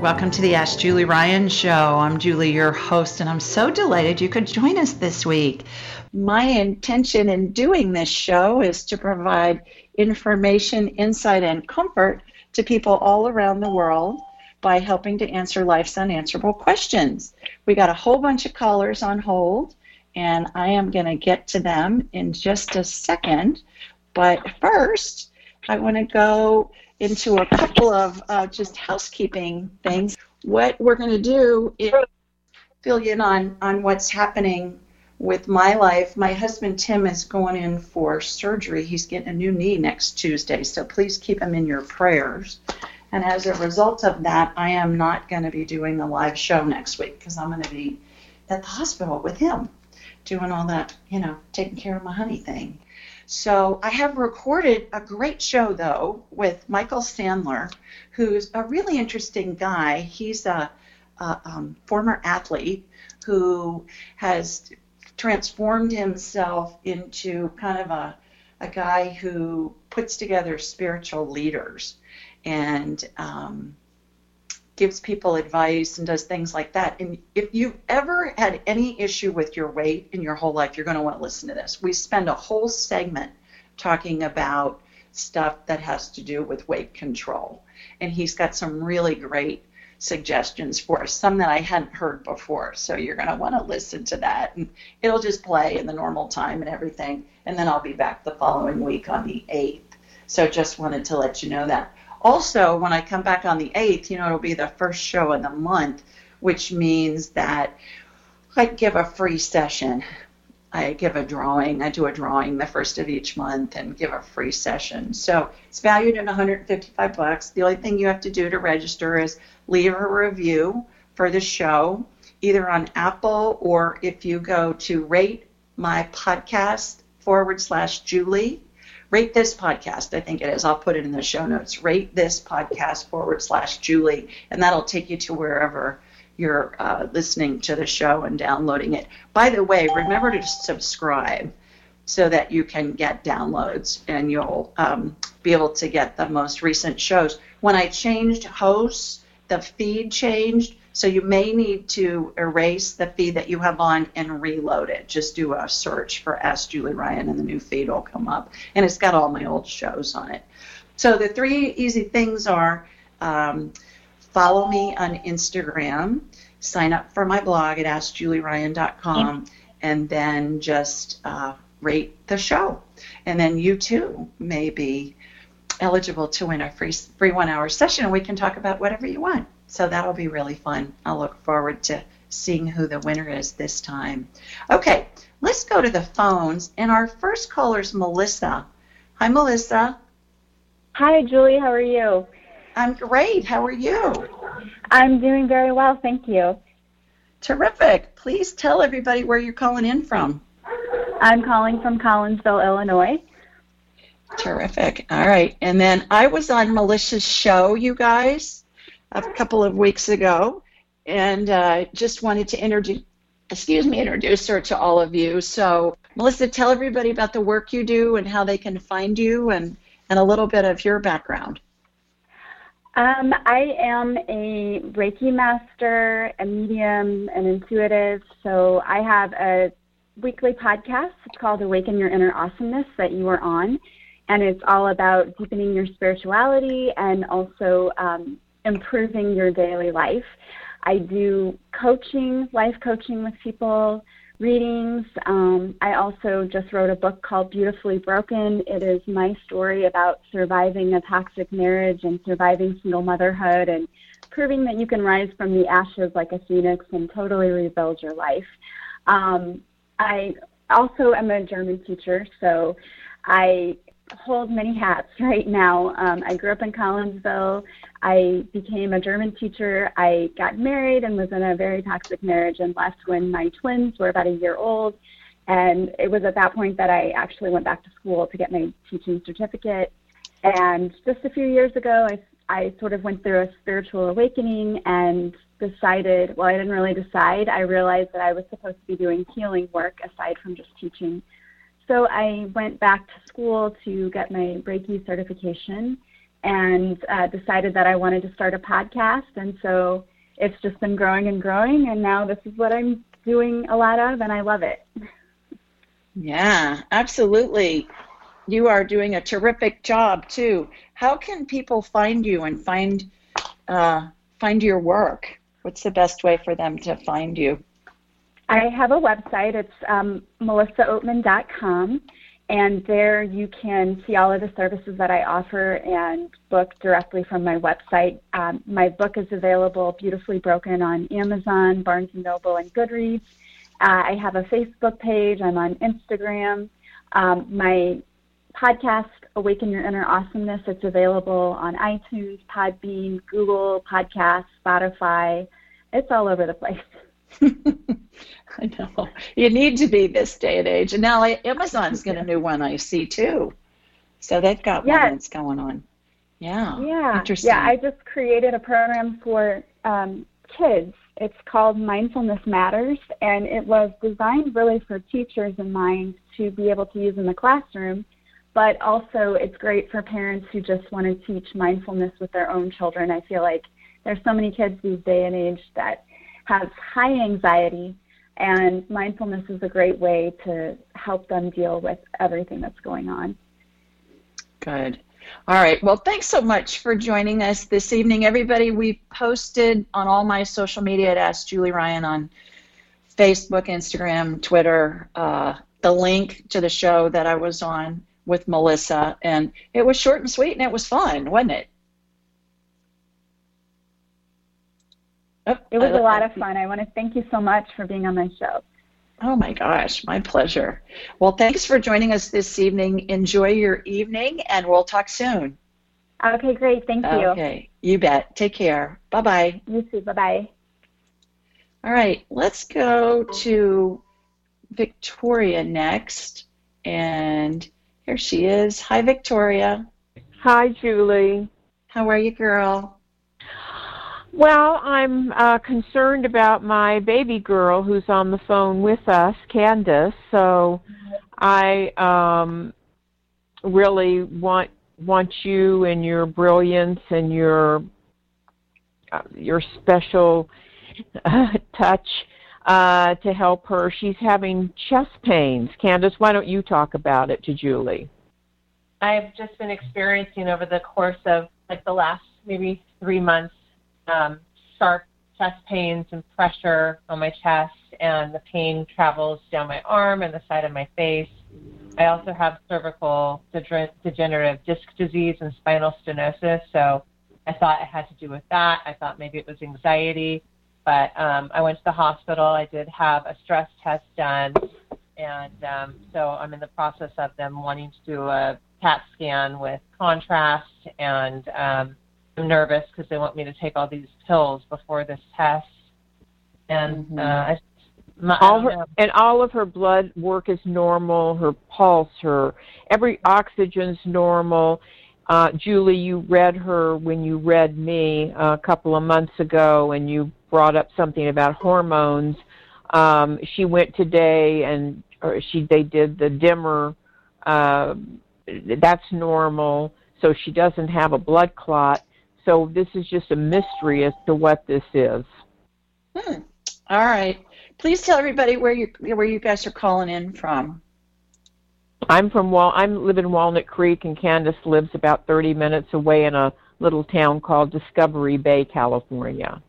Welcome to the Ask Julie Ryan Show. I'm Julie, your host, and I'm so delighted you could join us this week. My intention in doing this show is to provide information, insight, and comfort to people all around the world by helping to answer life's unanswerable questions. We got a whole bunch of callers on hold, and I am going to get to them in just a second. But first, I want to go into a couple of uh, just housekeeping things. What we're going to do is fill you in on, on what's happening with my life. My husband Tim is going in for surgery. He's getting a new knee next Tuesday, so please keep him in your prayers. And as a result of that, I am not going to be doing the live show next week because I'm going to be at the hospital with him doing all that, you know, taking care of my honey thing. So I have recorded a great show though with Michael Sandler, who's a really interesting guy. He's a, a um, former athlete who has transformed himself into kind of a, a guy who puts together spiritual leaders and um, gives people advice and does things like that. And if you've ever had any issue with your weight in your whole life, you're going to want to listen to this. We spend a whole segment talking about stuff that has to do with weight control. And he's got some really great suggestions for us, some that I hadn't heard before. So you're going to want to listen to that. And it'll just play in the normal time and everything. And then I'll be back the following week on the 8th. So just wanted to let you know that. Also, when I come back on the 8th, you know, it'll be the first show of the month, which means that I give a free session. I give a drawing. I do a drawing the first of each month and give a free session. So it's valued at 155 bucks. The only thing you have to do to register is leave a review for the show, either on Apple or if you go to rate my podcast forward slash Julie rate this podcast. I think it is. I'll put it in the show notes. Rate this podcast forward slash Julie, and that'll take you to wherever you're uh, listening to the show and downloading it. By the way, remember to subscribe so that you can get downloads and you'll um, be able to get the most recent shows. When I changed hosts, the feed changed. So you may need to erase the feed that you have on and reload it. Just do a search for Ask Julie Ryan and the new feed will come up. And it's got all my old shows on it. So the three easy things are um, follow me on Instagram, sign up for my blog at AskJulieRyan.com, and then just uh, rate the show. And then you too may be eligible to win a free, free one hour session and we can talk about whatever you want. So that'll be really fun. I'll look forward to seeing who the winner is this time. Okay, let's go to the phones. And our first caller is Melissa. Hi, Melissa. Hi, Julie. How are you? I'm great. How are you? I'm doing very well, thank you. Terrific. Please tell everybody where you're calling in from. I'm calling from Collinsville, Illinois. Terrific. All right. And then I was on Melissa's show, you guys, a couple of weeks ago, and uh, just wanted to introduce, excuse me, introduce her to all of you. So, Melissa, tell everybody about the work you do and how they can find you, and and a little bit of your background. Um, I am a Reiki master, a medium, an intuitive. So I have a weekly podcast. It's called Awaken Your Inner Awesomeness that you are on. And it's all about deepening your spirituality and also um, improving your daily life. I do coaching, life coaching with people, readings. Um, I also just wrote a book called Beautifully Broken. It is my story about surviving a toxic marriage and surviving single motherhood and proving that you can rise from the ashes like a phoenix and totally rebuild your life. Um, I also am a German teacher, so I hold many hats right now. Um, I grew up in Collinsville. I became a German teacher. I got married and was in a very toxic marriage and left when my twins were about a year old. And it was at that point that I actually went back to school to get my teaching certificate. And just a few years ago, I, I sort of went through a spiritual awakening and decided well, I didn't really decide. I realized that I was supposed to be doing healing work aside from just teaching. So I went back to school to get my Reiki certification and uh, decided that I wanted to start a podcast. And so it's just been growing and growing. And now this is what I'm doing a lot of, and I love it. Yeah, absolutely. You are doing a terrific job too. How can people find you and find uh, find your work? What's the best way for them to find you? I have a website. It's um, melissaoatman.com, and there you can see all of the services that I offer and book directly from my website. Um, my book is available beautifully broken on Amazon, Barnes Noble, and Goodreads. Uh, I have a Facebook page. I'm on Instagram. Um, my podcast, Awaken Your Inner Awesomeness, it's available on iTunes, Podbean, Google Podcasts, Spotify. It's all over the place. I know. You need to be this day and age. And now Amazon's got a new one I see too. So they've got yes. one that's going on. Yeah. Yeah. Interesting. Yeah, I just created a program for um, kids. It's called Mindfulness Matters, and it was designed really for teachers in mind to be able to use in the classroom. But also, it's great for parents who just want to teach mindfulness with their own children. I feel like there's so many kids these day and age that have high anxiety and mindfulness is a great way to help them deal with everything that's going on. Good. All right. Well, thanks so much for joining us this evening, everybody. We posted on all my social media at Ask Julie Ryan on Facebook, Instagram, Twitter, uh, the link to the show that I was on with Melissa, and it was short and sweet, and it was fun, wasn't it? Oh, it was a lot of fun. I want to thank you so much for being on my show. Oh my gosh, my pleasure. Well, thanks for joining us this evening. Enjoy your evening, and we'll talk soon. Okay, great. Thank you. Okay, you bet. Take care. Bye bye. You too. Bye bye. All right, let's go to Victoria next. And here she is. Hi, Victoria. Hi, Julie. How are you, girl? Well, I'm uh, concerned about my baby girl who's on the phone with us, Candace. So I um, really want want you and your brilliance and your uh, your special uh, touch uh, to help her. She's having chest pains. Candace, why don't you talk about it to Julie? I've just been experiencing over the course of like the last maybe three months um, sharp chest pains and pressure on my chest, and the pain travels down my arm and the side of my face. I also have cervical degenerative disc disease and spinal stenosis, so I thought it had to do with that. I thought maybe it was anxiety, but um, I went to the hospital. I did have a stress test done, and um, so I'm in the process of them wanting to do a CAT scan with contrast, and um, I'm nervous because they want me to take all these pills before this test. And Mm-hmm. uh, I, my, all her and all of her blood work is normal her pulse her every oxygen's normal. Uh julie you read her when you read me uh, a couple of months ago and you brought up something about hormones. Um she went today and or she they did the dimmer uh that's normal. So she doesn't have a blood clot so this is just a mystery as to what this is Hmm. All right. Please tell everybody where you where you guys are calling in from. I'm from Wal. I'm live in Walnut Creek, and Candace lives about 30 minutes away in a little town called Discovery Bay, California.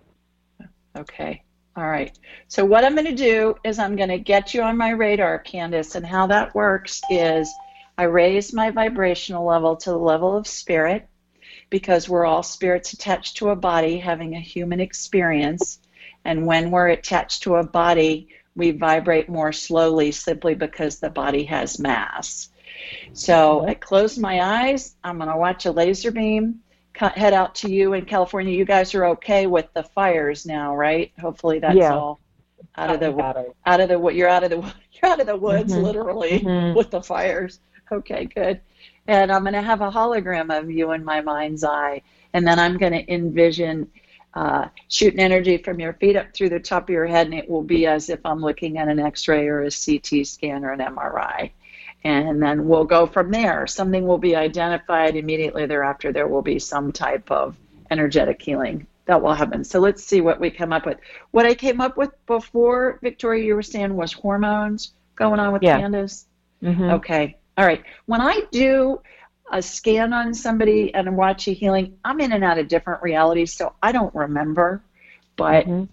Okay. All right. So what I'm going to do is I'm going to get you on my radar, Candace, and how that works is I raise my vibrational level to the level of spirit because we're all spirits attached to a body having a human experience. And when we're attached to a body, we vibrate more slowly simply because the body has mass. So I close my eyes. I'm going to watch a laser beam co- head out to you in California. You guys are okay with the fires now, right? Hopefully that's Yeah. all out of the Battery. out of the what you're out of the you're out of the woods Mhm. literally Mhm. with the fires. Okay, good. And I'm going to have a hologram of you in my mind's eye, and then I'm going to envision uh, shooting energy from your feet up through the top of your head, and it will be as if I'm looking at an X-ray or a CT scan or an MRI. And then we'll go from there. Something will be identified immediately thereafter. There will be some type of energetic healing that will happen. So let's see what we come up with. What I came up with before, Victoria, you were saying was hormones going on with Yeah. Candace. hmm Okay. All right. When I do a scan on somebody and watch a healing, I'm in and out of different realities, so I don't remember. But Mhm.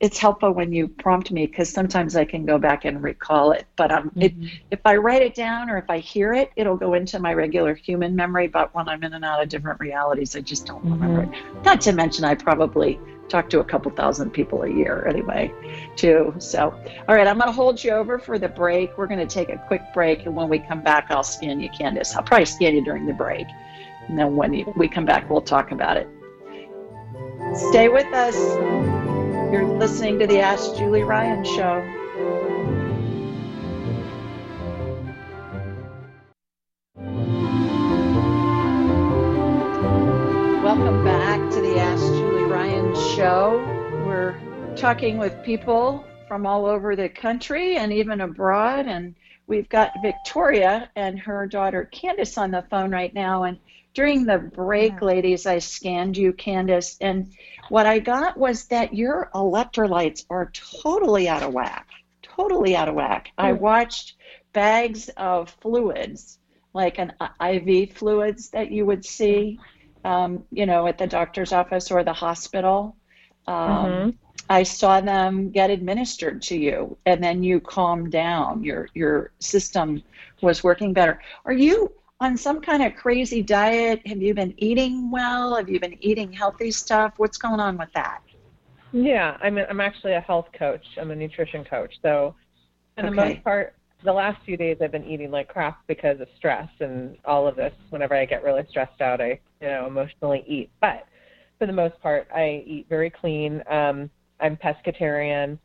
it's helpful when you prompt me because sometimes I can go back and recall it. But um, it, Mhm. if I write it down or if I hear it, it'll go into my regular human memory. But when I'm in and out of different realities, I just don't remember it. Not to mention, I probably talk to a couple thousand people a year anyway, too. So, all right, I'm going to hold you over for the break. We're going to take a quick break, and when we come back, I'll scan you, Candace. I'll probably scan you during the break, and then when we come back, we'll talk about it. Stay with us. You're listening to the Ask Julie Ryan show. Welcome back show. We're talking with people from all over the country and even abroad. And we've got Victoria and her daughter Candace on the phone right now. And during the break, ladies, I scanned you, Candace, and what I got was that your electrolytes are totally out of whack. Totally out of whack. I hmm. watched bags of fluids, like an IV fluids that you would see, um, you know, at the doctor's office or the hospital. Um, Mhm. I saw them get administered to you, and then you calmed down. Your your system was working better. Are you on some kind of crazy diet? Have you been eating well? Have you been eating healthy stuff? What's going on with that? Yeah, I'm a, I'm actually a health coach. I'm a nutrition coach. So, for the most part, the last few days I've been eating like crap because of stress and all of this. Whenever I get really stressed out, I you know emotionally eat. But for the most part, I eat very clean. Um, I'm pescatarian.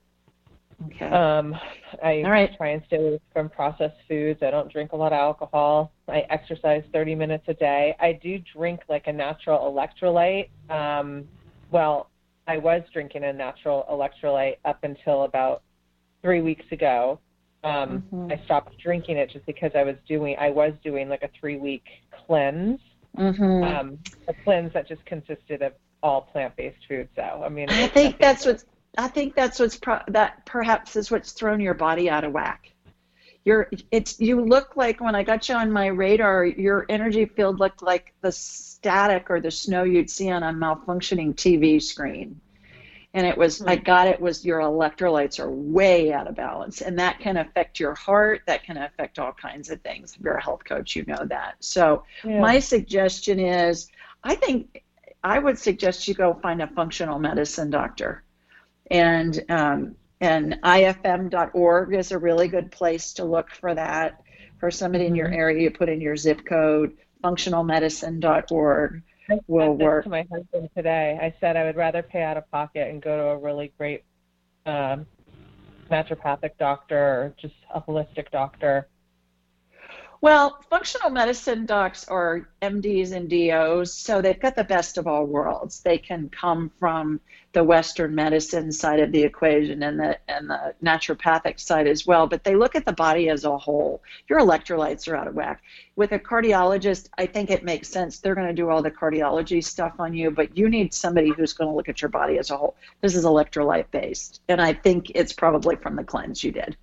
Okay. Um, I right. try and stay away from processed foods. I don't drink a lot of alcohol. I exercise 30 minutes a day. I do drink like a natural electrolyte. Um, well, I was drinking a natural electrolyte up until about three weeks ago. Um, Mhm. I stopped drinking it just because I was doing I was doing like a three week cleanse. Hmm Um, a cleanse that just consisted of all plant based foods. So I mean, I think that's what's. I think that's what's pro- that perhaps is what's thrown your body out of whack. You're it's you look like when I got you on my radar, your energy field looked like the static or the snow you'd see on a malfunctioning TV screen. And it was I got it was your electrolytes are way out of balance. And that can affect your heart, that can affect all kinds of things. If you're a health coach, you know that. So Yeah. my suggestion is I think I would suggest you go find a functional medicine doctor. And um, and ifm.org is a really good place to look for that, for somebody in your Mhm. area, you put in your zip code, functionalmedicine.org I will work. to my husband today. I said I would rather pay out of pocket and go to a really great um, naturopathic doctor or just a holistic doctor. Well, functional medicine docs are MDs and DOs, so they've got the best of all worlds. They can come from the Western medicine side of the equation and the and the naturopathic side as well, but they look at the body as a whole. Your electrolytes are out of whack. With a cardiologist, I think it makes sense. They're going to do all the cardiology stuff on you, but you need somebody who's going to look at your body as a whole. This is electrolyte based, and I think it's probably from the cleanse you did.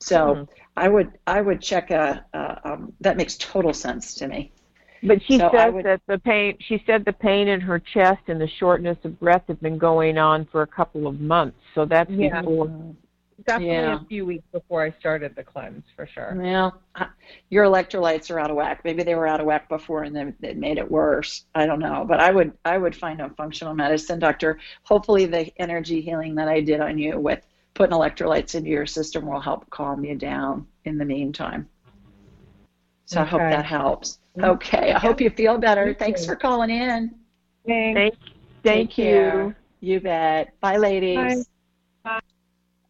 So Mhm. I would I would check a, a um, that makes total sense to me. But she So says would- that the pain. She said the pain in her chest and the shortness of breath have been going on for a couple of months. So that's Yeah. before. Definitely Yeah. a few weeks before I started the cleanse, for sure. Well, uh, your electrolytes are out of whack. Maybe they were out of whack before and then it made it worse. I don't know, but I would I would find a functional medicine doctor. Hopefully, the energy healing that I did on you with putting electrolytes into your system will help calm you down in the meantime. So I hope that helps. Okay, I hope you feel better. You Thanks too. for calling in. Thanks. Thank, thank Take you. care. You bet. Bye, ladies. Bye.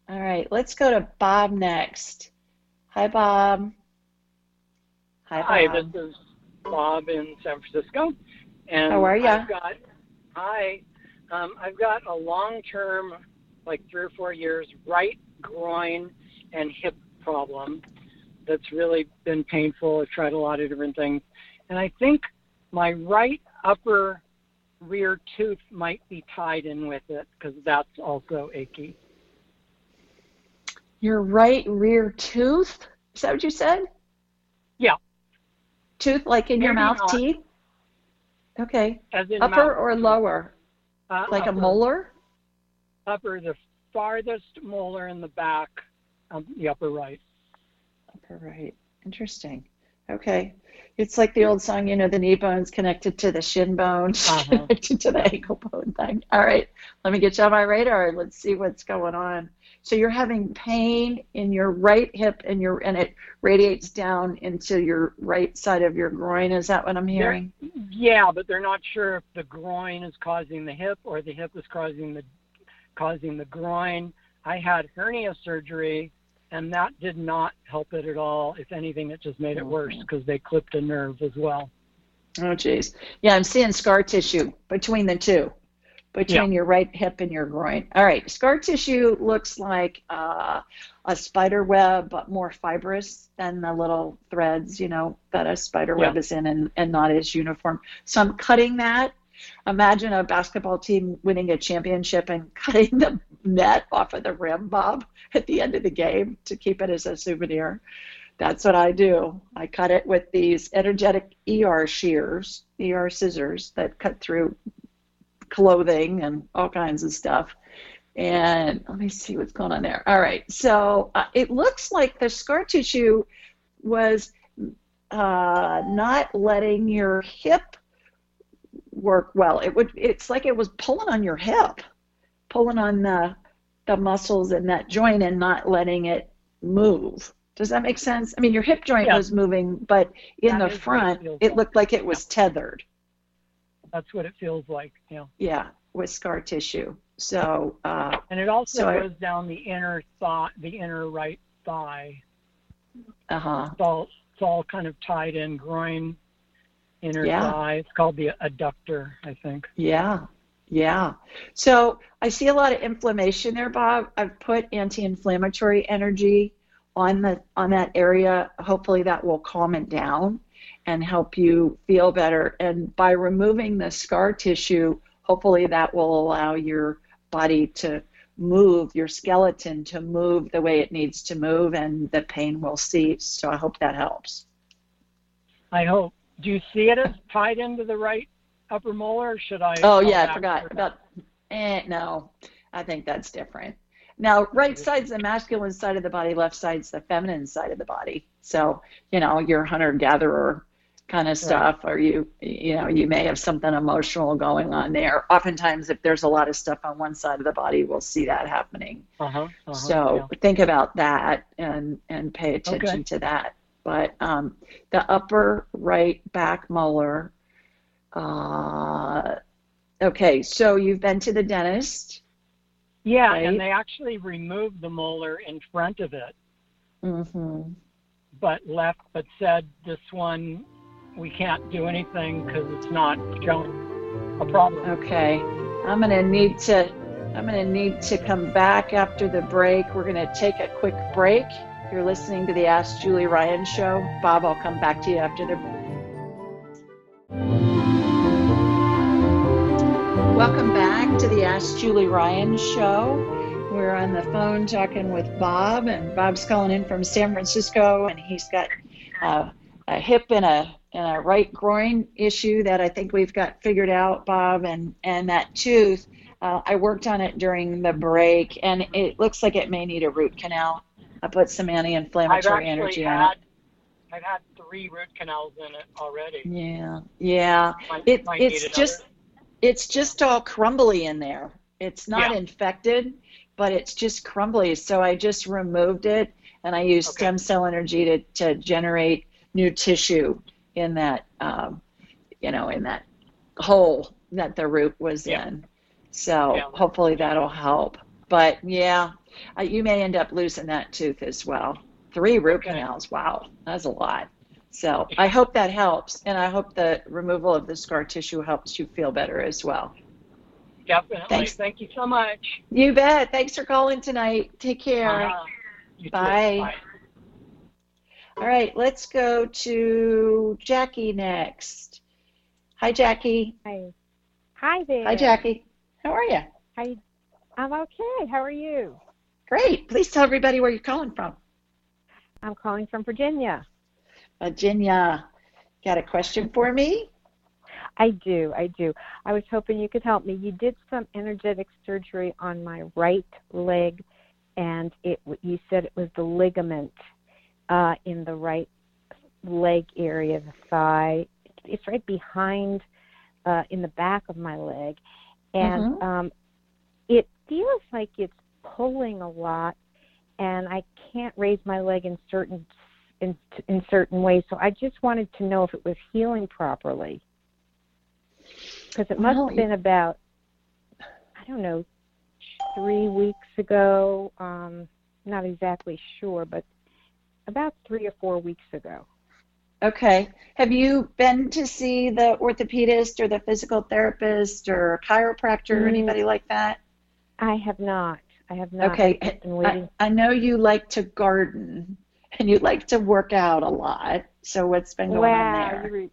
All right, let's go to Bob next. Hi, Bob. Hi, Hi, Bob. this is Bob in San Francisco. And How are ya? I've got, hi, um, I've got a long-term, like three or four years, right groin and hip problem that's really been painful. I've tried a lot of different things. And I think my right upper rear tooth might be tied in with it because that's also achy. Your right rear tooth? Is that what you said? Yeah. Tooth like in your mouth not. teeth? Okay. As in Upper mouth. or lower? Uh, Like a molar? Upper, the farthest molar in the back, um, the upper right. Upper right. Interesting. Okay. It's like the old song, you know, the knee bone's connected to the shin bone, Uh-huh. connected to the ankle bone thing. All right. Let me get you on my radar. Let's see what's going on. So you're having pain in your right hip and your and it radiates down into your right side of your groin. Is that what I'm hearing? Yeah, but they're not sure if the groin is causing the hip or the hip is causing the causing the groin. I had hernia surgery, and that did not help it at all. If anything, it just made it worse because they clipped a nerve as well. Oh, geez. Yeah, I'm seeing scar tissue between the two, between your right hip and your groin. All right, scar tissue looks like uh, a spider web, but more fibrous than the little threads, you know, that a spider web Yeah. is in and, and not as uniform. So I'm cutting that. Imagine a basketball team winning a championship and cutting the net off of the rim, Bob, at the end of the game to keep it as a souvenir. That's what I do. I cut it with these energetic ER shears, ER scissors that cut through clothing and all kinds of stuff. And let me see what's going on there. All right. So uh, it looks like the scar tissue was uh, not letting your hip work well. It would. It's like it was pulling on your hip, pulling on the the muscles in that joint and not letting it move. Does that make sense? I mean, your hip joint Yeah. was moving, but in That the what it front, it looked like it was tethered. That's what it feels like. Yeah, Yeah, with scar tissue. So, uh, and it also So I- goes down the inner thigh, the inner right thigh. uh huh. It's all it's all kind of tied in groin, inner Yeah. thigh. It's called the adductor, I think. Yeah, yeah. So I see a lot of inflammation there, Bob. I've put anti-inflammatory energy on the on that area. Hopefully, that will calm it down and help you feel better. And by removing the scar tissue, hopefully that will allow your body to move, your skeleton to move the way it needs to move, and the pain will cease. So I hope that helps. I hope. Do you see it as tied into the right upper molar? Or should I? Oh yeah, I forgot about. Eh, no, I think that's different. Now, right side's the masculine side of the body, left side's the feminine side of the body. So, you know, you're hunter gatherer kind of stuff, or you, you know, you may have something emotional going on there. Oftentimes, if there's a lot of stuff on one side of the body, we'll see that happening. Uh-huh, uh-huh, so yeah. think about that and and pay attention Okay. to that. But um, the upper right back molar. Uh, okay, so you've been to the dentist. Yeah, Right. and they actually removed the molar in front of it, Mm-hmm. but left, but said this one we can't do anything because it's not showing a problem. Okay, I'm gonna need to. I'm gonna need to come back after the break. We're gonna take a quick break. You're listening to the Ask Julie Ryan show. Bob, I'll come back to you after the. Welcome back to the Ask Julie Ryan show. We're on the phone talking with Bob, and Bob's calling in from San Francisco, and he's got uh, a hip and a and a right groin issue that I think we've got figured out, Bob, and and that tooth. Uh, I worked on it during the break, and it looks like it may need a root canal. I put some anti-inflammatory actually energy on had I've had three root canals in it already. Yeah, yeah. Might, It, might it's just it's just all crumbly in there. It's not Yeah. infected, but it's just crumbly. So I just removed it, and I used Okay. stem cell energy to to generate new tissue in that um, you know in that hole that the root was Yeah. in. So Yeah. hopefully that'll help. But yeah, uh, you may end up losing that tooth as well. Three root Okay. canals. Wow, that's a lot. So I hope that helps, and I hope the removal of the scar tissue helps you feel better as well. Definitely. Thanks. Thank you so much. You bet. Thanks for calling tonight. Take care. You too. Bye. Bye. All right, let's go to Jackie next. Hi, Jackie. Hi. Hi there. Hi, Jackie. How are you? Hi. I'm okay. How are you? Great. Please tell everybody where you're calling from. I'm calling from Virginia. Virginia. Got a question for me? I do. I do. I was hoping you could help me. You did some energetic surgery on my right leg, and it. You said it was the ligament uh, in the right leg area, the thigh. It's right behind, uh, in the back of my leg, and Mhm. um, it feels like it's pulling a lot, and I can't raise my leg in certain in in certain ways. So I just wanted to know if it was healing properly because it must Well, have been about I don't know three weeks ago. Um, not exactly sure, but about three or four weeks ago. Okay. Have you been to see the orthopedist or the physical therapist or chiropractor or Mm. anybody like that? I have not. I have not. Okay. I, waiting. I know you like to garden and you like to work out a lot. So what's been going on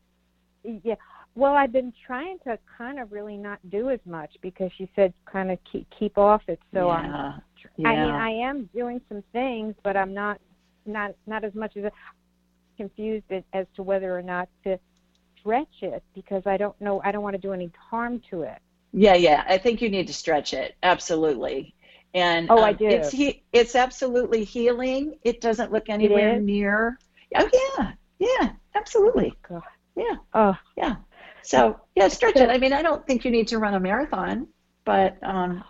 there? yeah. Well, I've been trying to kind of really not do as much because she said kind of keep keep off it. So I'm yeah. I mean, I am doing some things, but I'm not not not as much as confused as to whether or not to stretch it because I don't know. I don't want to do any harm to it. Yeah, yeah. I think you need to stretch it. Absolutely. And Oh, I um, do. It's he, it's absolutely healing. It doesn't look anywhere near. Oh yeah, yeah, absolutely. God. Yeah, Oh, yeah. So yeah, stretch it. I mean, I don't think you need to run a marathon, but um,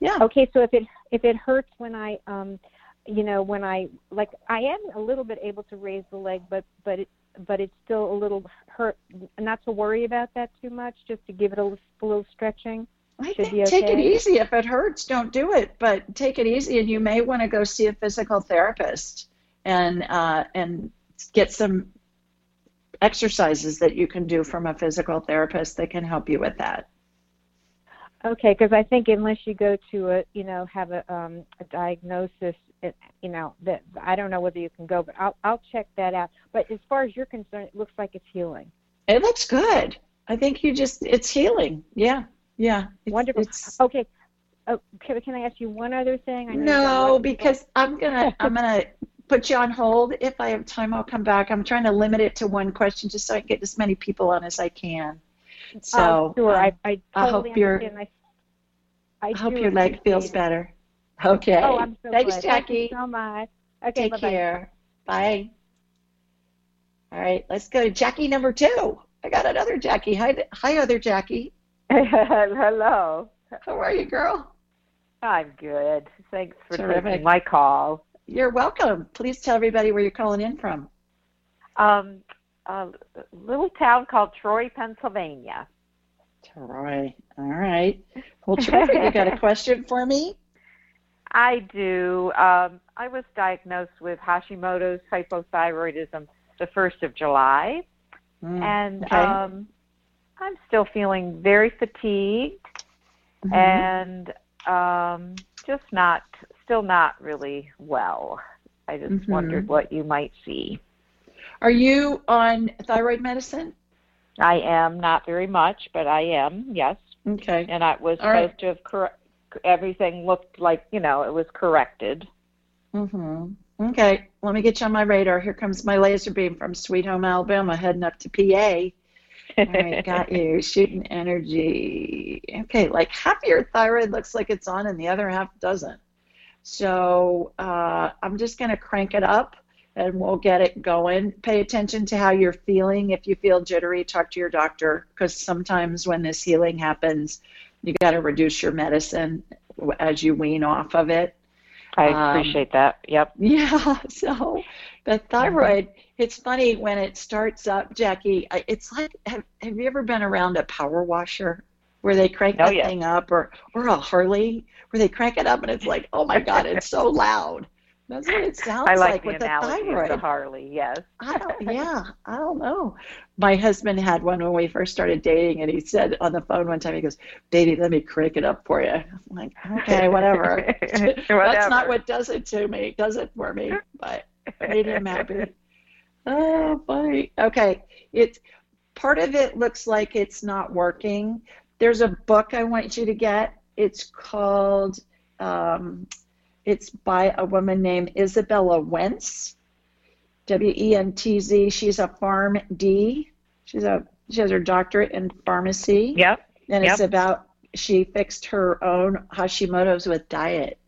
yeah. okay. So if it if it hurts when I um, you know, when I like I am a little bit able to raise the leg, but but it but it's still a little hurt. Not to worry about that too much. Just to give it a, little- a little stretching. I should think be take it easy. If it hurts, don't do it. But take it easy, and you may want to go see a physical therapist and uh, and get some exercises that you can do from a physical therapist that can help you with that. Okay, because I think unless you go to a, you know, have a um, a diagnosis, it, you know, that I don't know whether you can go, but I'll I'll check that out. But as far as you're concerned, it looks like it's healing. It looks good. I think you just it's healing. Yeah, yeah. It's, Wonderful. It's, Okay. Oh, can, can I ask you one other thing? I know you've got no, lots of- because I'm gonna I'm gonna put you on hold. If I have time, I'll come back. I'm trying to limit it to one question just so I can get as many people on as I can. So Oh, sure. um, I I I totally hope your- understand. I, I hope do your leg feels it. better. Okay. Oh, I'm so Thanks, glad. Thank you Jackie. so much. Okay, Take bye-bye. care. Bye. All right, let's go to Jackie number two. I got another Jackie. Hi, hi, other Jackie. Hello. How are you, girl? I'm good. Thanks for Terrific. taking my call. You're welcome. Please tell everybody where you're calling in from. Um, a little town called Troy, Pennsylvania. Troy. All right. Well, Troy, you got a question for me? I do. Um, I was diagnosed with Hashimoto's hypothyroidism the 1st of July. Mm, and okay. um, I'm still feeling very fatigued Mhm. and um, just not, still not really well. I just Mhm. wondered what you might see. Are you on thyroid medicine? I am not very much, but I am, yes. Okay. And I was All right. supposed to have correct. Everything looked like you know it was corrected. Mm-hmm. Okay. Let me get you on my radar. Here comes my laser beam from Sweet Home, Alabama, heading up to PA. All right, got you. Shooting energy. Okay, like half your thyroid looks like it's on and the other half doesn't. So uh, I'm just going to crank it up and we'll get it going. Pay attention to how you're feeling. If you feel jittery, talk to your doctor because sometimes when this healing happens, you got to reduce your medicine as you wean off of it. I Um, appreciate that. Yep. Yeah, so the thyroid, it's funny when it starts up, Jackie, I- it's like, have, have you ever been around a power washer where they crank Oh, that yeah. thing up or, or a Harley where they crank it up and it's like, oh my God, it's so loud. That's what it sounds I like, like the with the thyroid. the Harley. Yes. I don't, yeah, I don't know. My husband had one when we first started dating, and he said on the phone one time, he goes, "Baby, let me crank it up for you." I'm like, "Okay, whatever." That's not what does it to me. It does it for me, but made him happy. Oh, funny. Okay, it's part of it looks like it's not working. There's a book I want you to get. It's called. Um, it's by a woman named Izabella Wentz. W E N T Z. She's a Pharm D. She's a she has her doctorate in pharmacy. Yep. And it's Yep. about she fixed her own Hashimoto's with diet.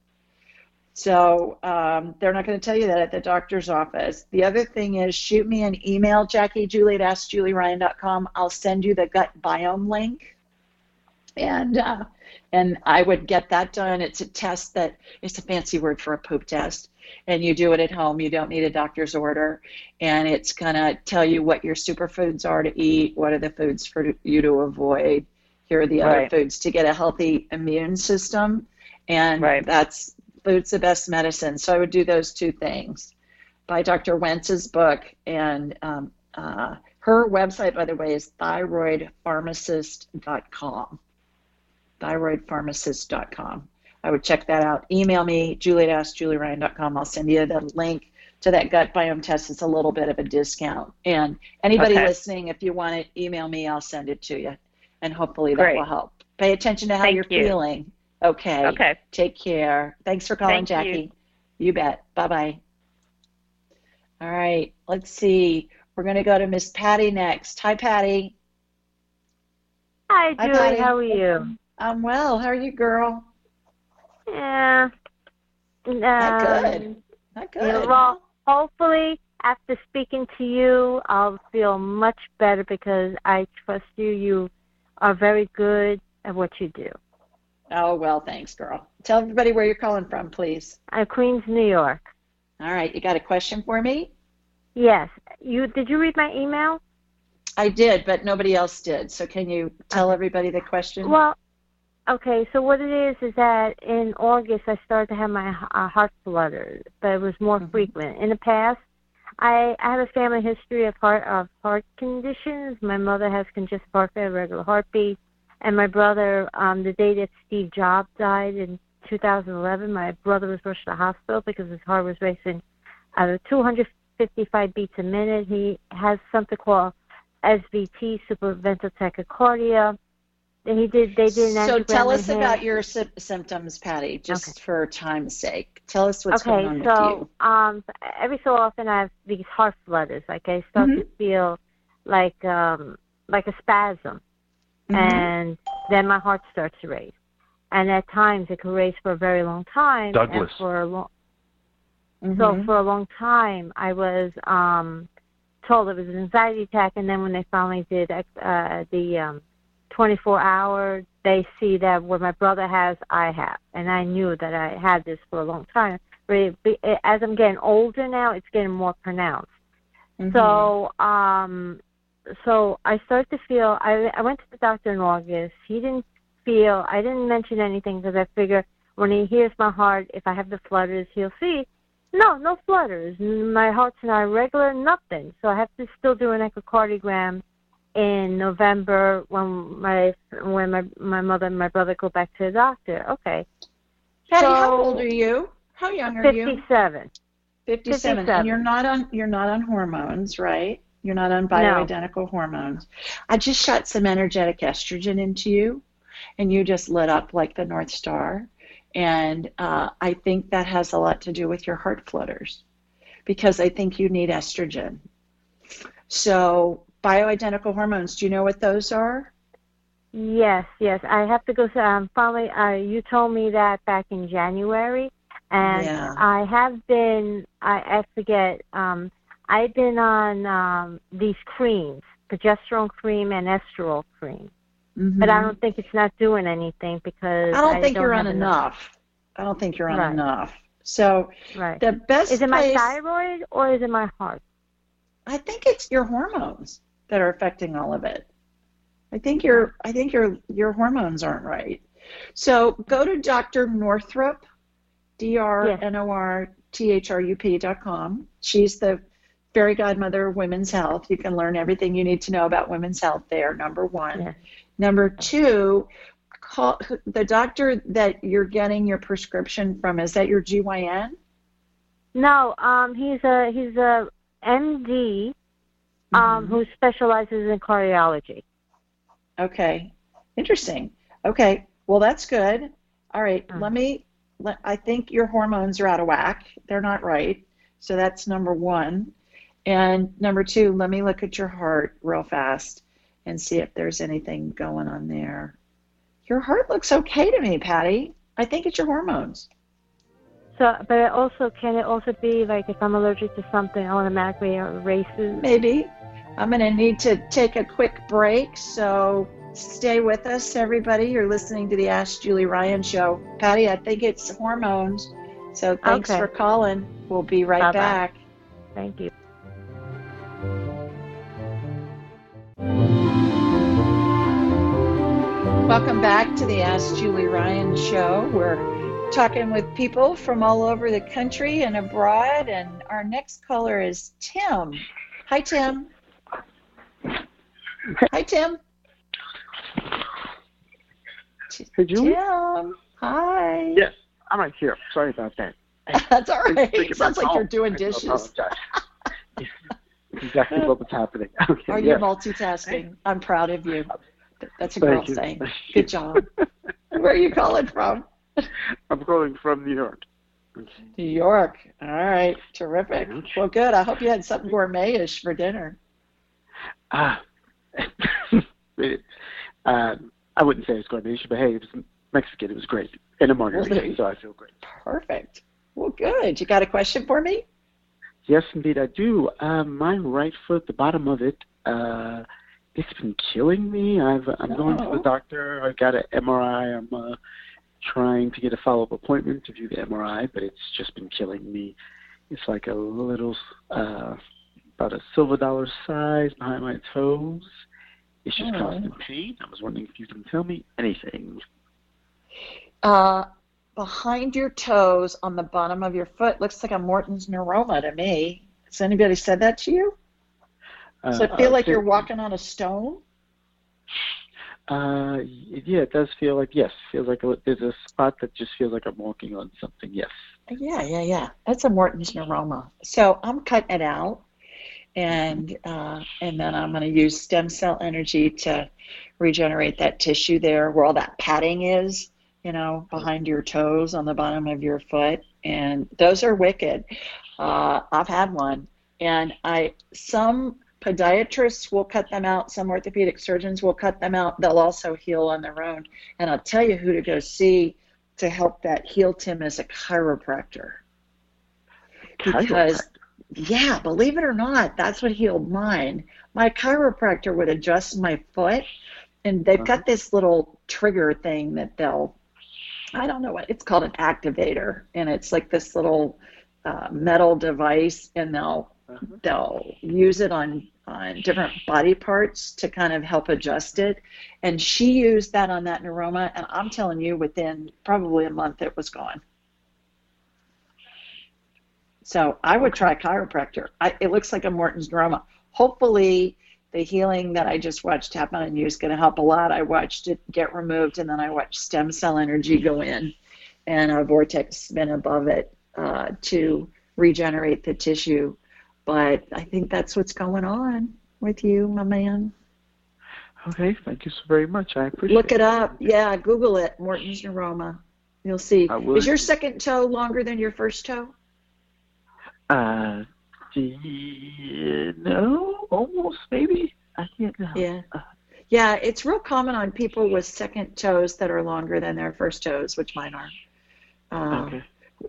So um, they're not going to tell you that at the doctor's office. The other thing is shoot me an email, Jackie Julie at AskJulieRyan.com. I'll send you the gut biome link. And uh, and I would get that done. It's a test that it's a fancy word for a poop test. And you do it at home. You don't need a doctor's order. And it's going to tell you what your superfoods are to eat, what are the foods for you to avoid. Here are the other foods to get a healthy immune system. And Right. that's food's the best medicine. So I would do those two things. Buy Dr. Wentz's book. And um, uh, her website, by the way, is thyroidpharmacist.com. Thyroidpharmacist.com. I would check that out. Email me, julie at askjulieryan.com. I'll send you the link to that gut biome test. It's a little bit of a discount. And anybody Okay. listening, if you want it, email me. I'll send it to you. And hopefully that Great. will help. Pay attention to how Thank you're you. feeling. Okay. Okay. Take care. Thanks for calling, Thank you. Jackie. You bet. Bye bye. All right. Let's see. We're going to go to Miss Patty next. Hi, Patty. Hi, Hi, Julie. Patty. How are you? I'm well. How are you, girl? Yeah. Um, Not good. Not good. know, well, hopefully, after speaking to you, I'll feel much better because I trust you. You are very good at what you do. Oh, well, thanks, girl. Tell everybody where you're calling from, please. I'm Queens, New York. All right. You got a question for me? Yes. You did you read my email? I did, but nobody else did. So can you tell everybody the question? Well, okay. So what it is is that in August I started to have my uh, heart flutters, but it was more Mhm. frequent. In the past, I, I have a family history of heart of heart conditions. My mother has congestive heart failure, regular heartbeat, and my brother. Um, the day that Steve Jobs died in 2011, my brother was rushed to the hospital because his heart was racing at 255 beats a minute. He has something called SVT, supraventricular tachycardia. And he did. They did an so tell us him. about your sy- symptoms, Patty, just for time's sake. Tell us what's okay, going on with you. so um, every so often I have these heart flutters. Like I start Mm-hmm. to feel like um, like a spasm, Mhm. and then my heart starts to race. And at times it can race for a very long time. Douglas. And for a long, Mhm. so for a long time I was um, told it was an anxiety attack, and then when they finally did uh, the um, 24 hour, they see that what my brother has, I have, and I knew that I had this for a long time. But it, as I'm getting older now, it's getting more pronounced. Mhm. So, um, so I started to feel. I I went to the doctor in August. He didn't feel. I didn't mention anything because I figure when he hears my heart, if I have the flutters, he'll see. No, no flutters. My heart's not regular. Nothing. So I have to still do an echocardiogram in November when my when my my mother and my brother go back to the doctor. Okay. Patty, how old are you? How young are you? Fifty-seven. 57. 57. And you're not on you're not on hormones, right? You're not on bioidentical hormones. I just shot some energetic estrogen into you and you just lit up like the North Star. And uh, I think that has a lot to do with your heart flutters because I think you need estrogen. So, bioidentical hormones, do you know what those are? Yes, yes. I have to go. Um, finally, uh, you told me that back in January, and Yeah. I have been. I, I forget. Um, I've been on um, these creams, progesterone cream and estriol cream, but I Mhm. don't think it's not doing anything because I don't think you're on have enough. I don't think you're on Right. enough. So, Right. the best Is it my place- thyroid or is it my heart? I think it's your hormones that are affecting all of it. I think your I think your your hormones aren't right. So go to Dr. Northrup, D R N O R T H R U P dot com. She's the fairy godmother of women's health. You can learn everything you need to know about women's health there. Number one. Number two, call the doctor that you're getting your prescription from. Is that your GYN? No. Um, he's a he's a MD, Mm-hmm. um, who specializes in cardiology. Okay, interesting. Okay, well that's good. All right, let me. Let, I think your hormones are out of whack. They're not right. So that's number one. And number two, let me look at your heart real fast and see if there's anything going on there. Your heart looks okay to me, Patty. I think it's your hormones. So, but it also can it also be like if I'm allergic to something, automatically erases. Maybe. I'm going to need to take a quick break, so stay with us, everybody. You're listening to the Ask Julie Ryan show. Patty, I think it's hormones. So thanks Okay. for calling. We'll be right Bye-bye. back. Thank you. Welcome back to the Ask Julie Ryan show. We're talking with people from all over the country and abroad, and our next caller is Tim. Hi, Tim. Hi, Tim. Hey, Julie? Tim. Hi. Yes, I'm right here. Sorry about that. That's all right. Thinking Sounds like you're doing dishes. exactly what was happening. Okay, you're yes. multitasking. I'm proud of you. That's a Thank girl you. saying. Good job. Where are you calling from? I'm calling from New York. New York. All right. Terrific. Well, good. I hope you had something gourmet-ish for dinner. Ah, it, uh, I wouldn't say it's gourmet, but hey, it was Mexican. It was great, and a margarita, so I feel great. Perfect. Well, good. You got a question for me? Yes, indeed, I do. Uh, my right foot, the bottom of it, uh, it's been killing me. I've I'm going to Oh. the doctor. I've got an MRI. I'm uh, trying to get a follow-up appointment to do the MRI, but it's just been killing me. It's like a little, uh, about a silver dollar size behind my toes. It's just Oh. constant pain. I was wondering if you can tell me anything. Uh, behind your toes on the bottom of your foot looks like a Morton's neuroma to me. Has anybody said that to you? Does it Uh, feel uh, like you're walking on a stone? Uh, yeah, it does feel like yes. Feels like a, there's a spot that just feels like I'm walking on something. Yes. Yeah, yeah, yeah. That's a Morton's neuroma. So I'm cutting it out, and uh, and then I'm going to use stem cell energy to regenerate that tissue there where all that padding is, you know, behind your toes on the bottom of your foot, and those are wicked. Uh, I've had one, and I some podiatrists will cut them out. Some orthopedic surgeons will cut them out. They'll also heal on their own. And I'll tell you who to go see to help that heal Tim is a chiropractor. Because, yeah, believe it or not, that's what healed mine. My chiropractor would adjust my foot, and they've got this little trigger thing that they'll, I don't know what, it's called an activator, and it's like this little uh, metal device, and they'll they'll use it on on different body parts to kind of help adjust it. And she used that on that neuroma, and I'm telling you, within probably a month, it was gone. So I would try chiropractor. I, it looks like a Morton's neuroma. Hopefully, the healing that I just watched happen on you is going to help a lot. I watched it get removed, and then I watched stem cell energy go in, and a vortex spin above it uh, to regenerate the tissue. But I think that's what's going on with you, my man. Okay, thank you so very much. I appreciate it. Look it up. Yeah, Google it. Morton's neuroma. You'll see. Is your second toe longer than your first toe? Uh, the, no, almost maybe. I can't know. Yeah. Yeah, it's real common on people with second toes that are longer than their first toes, which mine are. Um, Okay.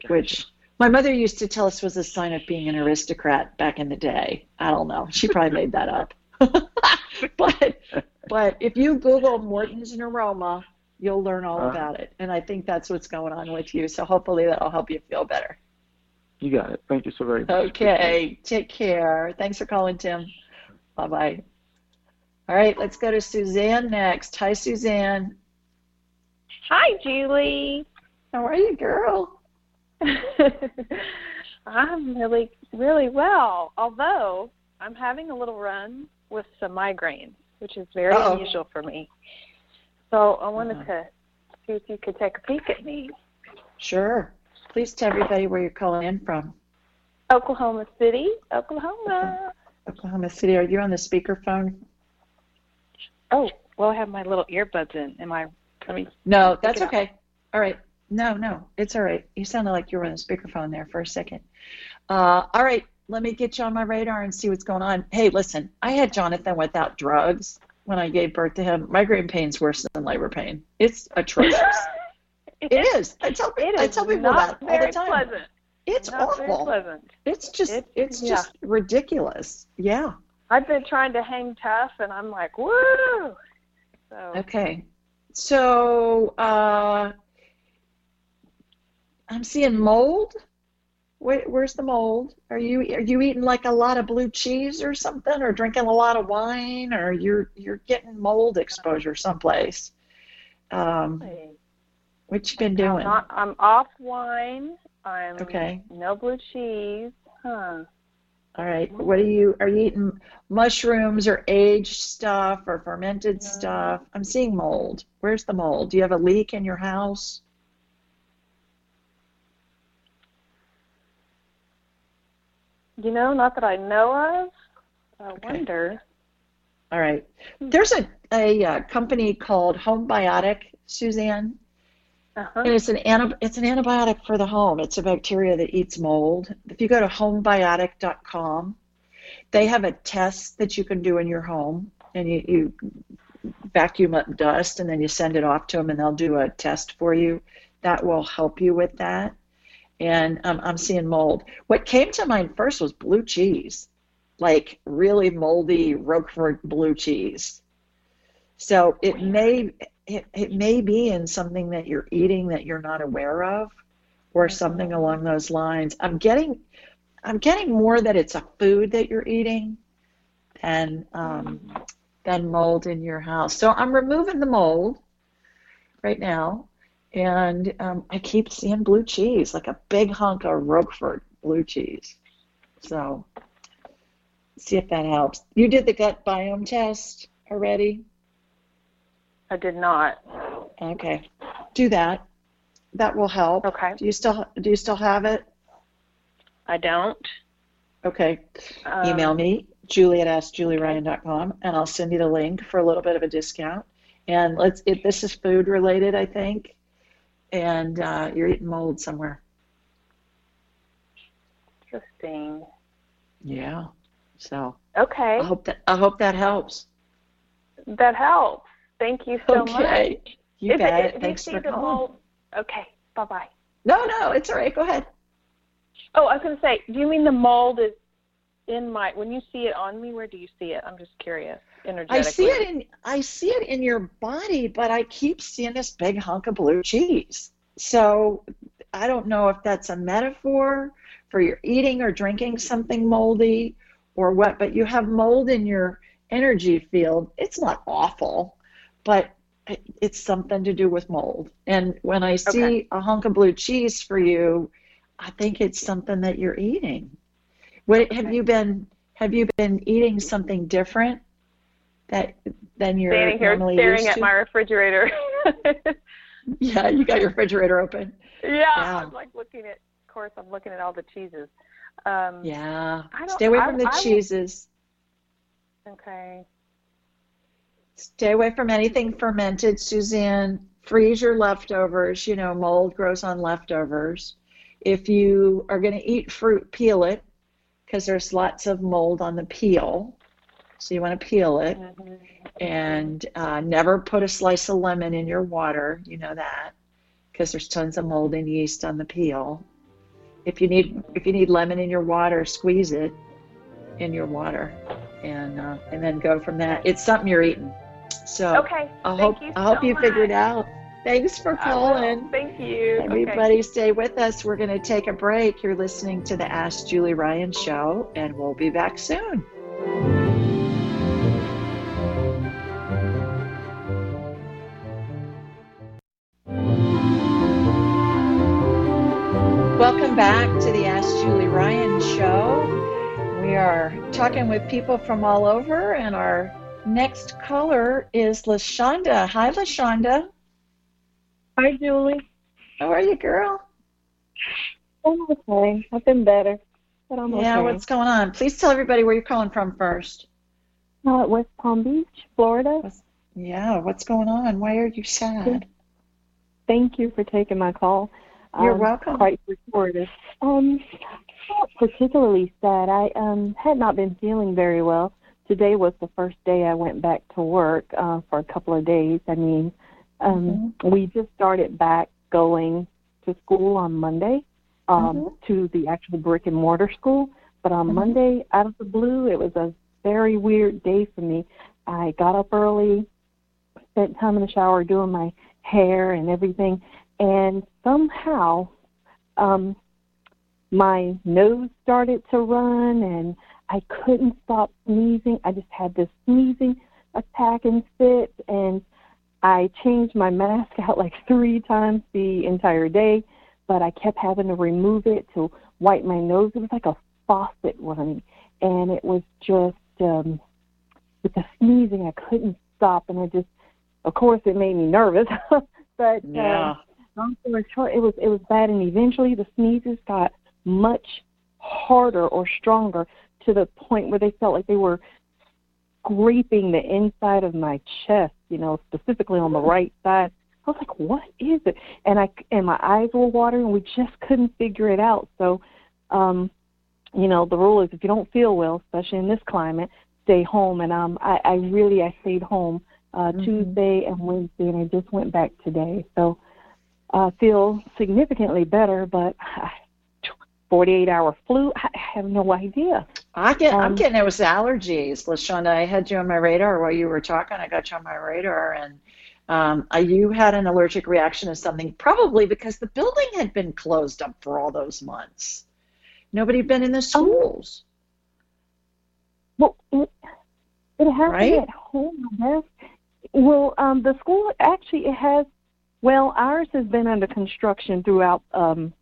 Which my mother used to tell us was a sign of being an aristocrat back in the day. I don't know. She probably made that up. but but if you Google Morton's neuroma, you'll learn all Uh. about it. And I think that's what's going on with you. So hopefully that'll help you feel better. You got it. Thank you so very much. Okay. Take care. Thanks for calling, Tim. Bye bye. All right, let's go to Suzanne next. Hi, Suzanne. Hi, Julie. How are you, girl? I'm really, really well. Although I'm having a little run with some migraines, which is very Uh-oh. unusual for me. So I wanted Uh-huh. to see if you could take a peek at me. Sure. Please tell everybody where you're calling in from. Oklahoma City, Oklahoma. Oklahoma City. Are you on the speakerphone? Oh, well, I have my little earbuds in. Am I? Let me. No, that's okay. All right. No, no, it's all right. You sounded like you were on the speakerphone there for a second. Uh, all right, let me get you on my radar and see what's going on. Hey, listen, I had Jonathan without drugs when I gave birth to him. Migraine pain's worse than labor pain. It's atrocious. It is. I tell It I tell people not that all the time. pleasant. It's not very awful. pleasant. It's just It's- it's yeah. just ridiculous. Yeah. I've been trying to hang tough, and I'm like, woo. So Okay. So uh, I'm seeing mold. Where, where's the mold? Are you are you eating like a lot of blue cheese or something, or drinking a lot of wine, or you're you're getting mold exposure someplace? Um, what you been I'm, doing? not, I'm off wine. I'm Okay. no blue cheese. Huh. All right. What are you? Are you eating mushrooms or aged stuff or fermented stuff? I'm seeing mold. Where's the mold? Do you have a leak in your house? You know, not that I know of. I wonder. All right. There's a, a, uh company called Homebiotic, Suzanne, Uh-huh. and it's an anti- it's an antibiotic for the home. It's a bacteria that eats mold. If you go to homebiotic.com, they have a test that you can do in your home, and you, you vacuum up dust, and then you send it off to them, and they'll do a test for you. That will help you with that. And um, I'm seeing mold. What came to mind first was blue cheese, like really moldy Roquefort blue cheese. So it may it, it may be in something that you're eating that you're not aware of, or something along those lines. I'm getting I'm getting more that it's a food that you're eating than um, than mold in your house. So I'm removing the mold right now, and um, I keep seeing blue cheese, like a big hunk of Roquefort blue cheese. So see if that helps. You did the gut biome test already? I did not. Okay, do that. That will help. Okay. Do you still do you still have it? I don't. Okay. Um, Email me, Julie at AskJulieRyan.com, and I'll send you the link for a little bit of a discount. And let's. It, this is food related, I think, and uh, you're eating mold somewhere. Interesting. Yeah. So Okay. I hope that I hope that helps. That helps. Thank you so Okay. much. You Is bet. It, do Thanks for the calling. mold? Okay. Bye bye. No, no, it's all right. Go ahead. Oh, I was going to say, do you mean the mold is in my? When you see it on me, where do you see it? I'm just curious. Energetically. I see it in I see it in your body, but I keep seeing this big hunk of blue cheese. So I don't know if that's a metaphor for your eating or drinking something moldy or what, but you have mold in your energy field, it's not awful, but it's something to do with mold. And when I see okay. a hunk of blue cheese for you, I think it's something that you're eating. What okay. have you been have you been eating something different that than you're standing here normally staring used at to? my refrigerator? yeah, you got your refrigerator open. Yeah, yeah, I'm like looking at. Of course, I'm looking at all the cheeses. Um, yeah, stay away from I, the I cheeses. okay. Stay away from anything fermented, Suzanne. Freeze your leftovers. You know, mold grows on leftovers. If you are going to eat fruit, peel it because there's lots of mold on the peel. So you want to peel it. Mm-hmm. And uh, never put a slice of lemon in your water. You know that because there's tons of mold and yeast on the peel. If you need if you need lemon in your water, squeeze it in your water, and uh, and then go from that. It's something you're eating. So okay, I hope you I hope you much. figured out. Thanks for calling. Thank you. Everybody okay. stay with us. We're going to take a break. You're listening to the Ask Julie Ryan show, and we'll be back soon. Welcome back to the Ask Julie Ryan show. We are talking with people from all over, and our next caller is LaShonda. Hi, LaShonda. Hi, Julie. How are you, girl? I'm okay. I've been better, but I'm yeah, okay. what's going on? Please tell everybody where you're calling from first. Uh, West Palm Beach, Florida. What's, yeah, what's going on? Why are you sad? Thank you for taking my call. You're um, welcome. Quite supportive. Um, not particularly sad. I um had not been feeling very well. Today was the first day I went back to work uh, for a couple of days. I mean, um, Mm-hmm. we just started back going to school on Monday, um, Mm-hmm. to the actual brick and mortar school. But on Mhm. Monday, out of the blue, it was a very weird day for me. I got up early, spent time in the shower doing my hair and everything, and somehow um, my nose started to run and I couldn't stop sneezing. I just had this sneezing attack and fit, and I changed my mask out like three times the entire day, but I kept having to remove it to wipe my nose. It was like a faucet running, and it was just um, with the sneezing, I couldn't stop, and I just, of course, it made me nervous. but Yeah. uh, long story short, it was it was bad, and eventually the sneezes got much harder or stronger to the point where they felt like they were scraping the inside of my chest, you know, specifically on the right side. I was like, "What is it?" And I and my eyes were watering, and we just couldn't figure it out. So, um, you know, the rule is if you don't feel well, especially in this climate, stay home. And um, I, I really I stayed home uh, Mhm. Tuesday and Wednesday, and I just went back today. So I feel significantly better, but 48 hour flu, I have no idea. I get, I'm Um, getting it with allergies, Lashonda. I had you on my radar while you were talking. I got you on my radar, and um, I, you had an allergic reaction to something, probably because the building had been closed up for all those months. Nobody had been in the schools. Well, it, it happened Right? at home, I guess. Well, um, the school actually it has. Well, ours has been under construction throughout um,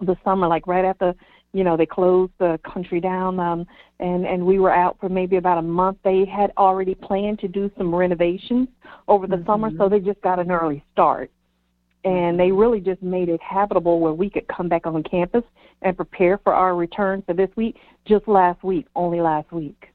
the summer, like right after you know they closed the country down, um, and and we were out for maybe about a month. They had already planned to do some renovations over the summer, so they just got an early start. And they really just made it habitable where we could come back on campus and prepare for our return for this week. Just last week, only last week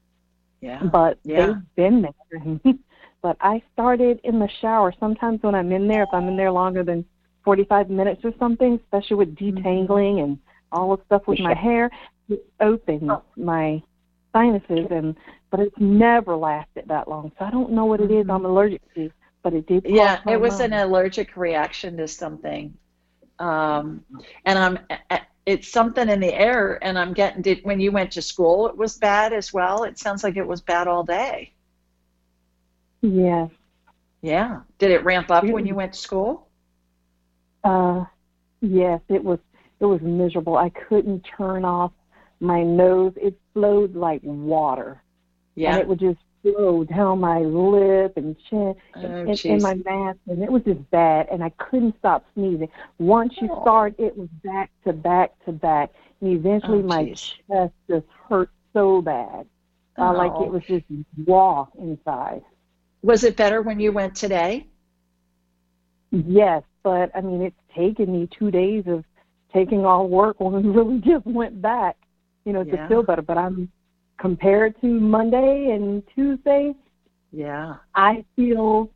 Yeah. but Yeah. they've been there. but I started in the shower. Sometimes when I'm in there, if I'm in there longer than 45 minutes or something, especially with detangling and all the stuff with my hair, it opens my sinuses, and but it's never lasted that long. So I don't know what it is I'm allergic to, but it did. Yeah, it was an allergic reaction to something. Um, and I'm, it's something in the air, and I'm getting, did, when you went to school, it was bad as well? It sounds like it was bad all day. Yes. Yeah. Did it ramp up when you went to school? Uh, yes, it was. it was miserable. I couldn't turn off my nose. It flowed like water. Yeah. And it would just flow down my lip and chin Oh, and, and my mask and it was just bad and I couldn't stop sneezing. Once you Oh. start it was back to back to back and eventually Oh, my chest just hurt so bad. Uh, like Oh. it was just raw inside. Was it better when you went today? Yes, but I mean, it's taken me two days of taking all work when we really just went back, you know, Yeah. to feel better. But I'm compared to Monday and Tuesday, Yeah. I feel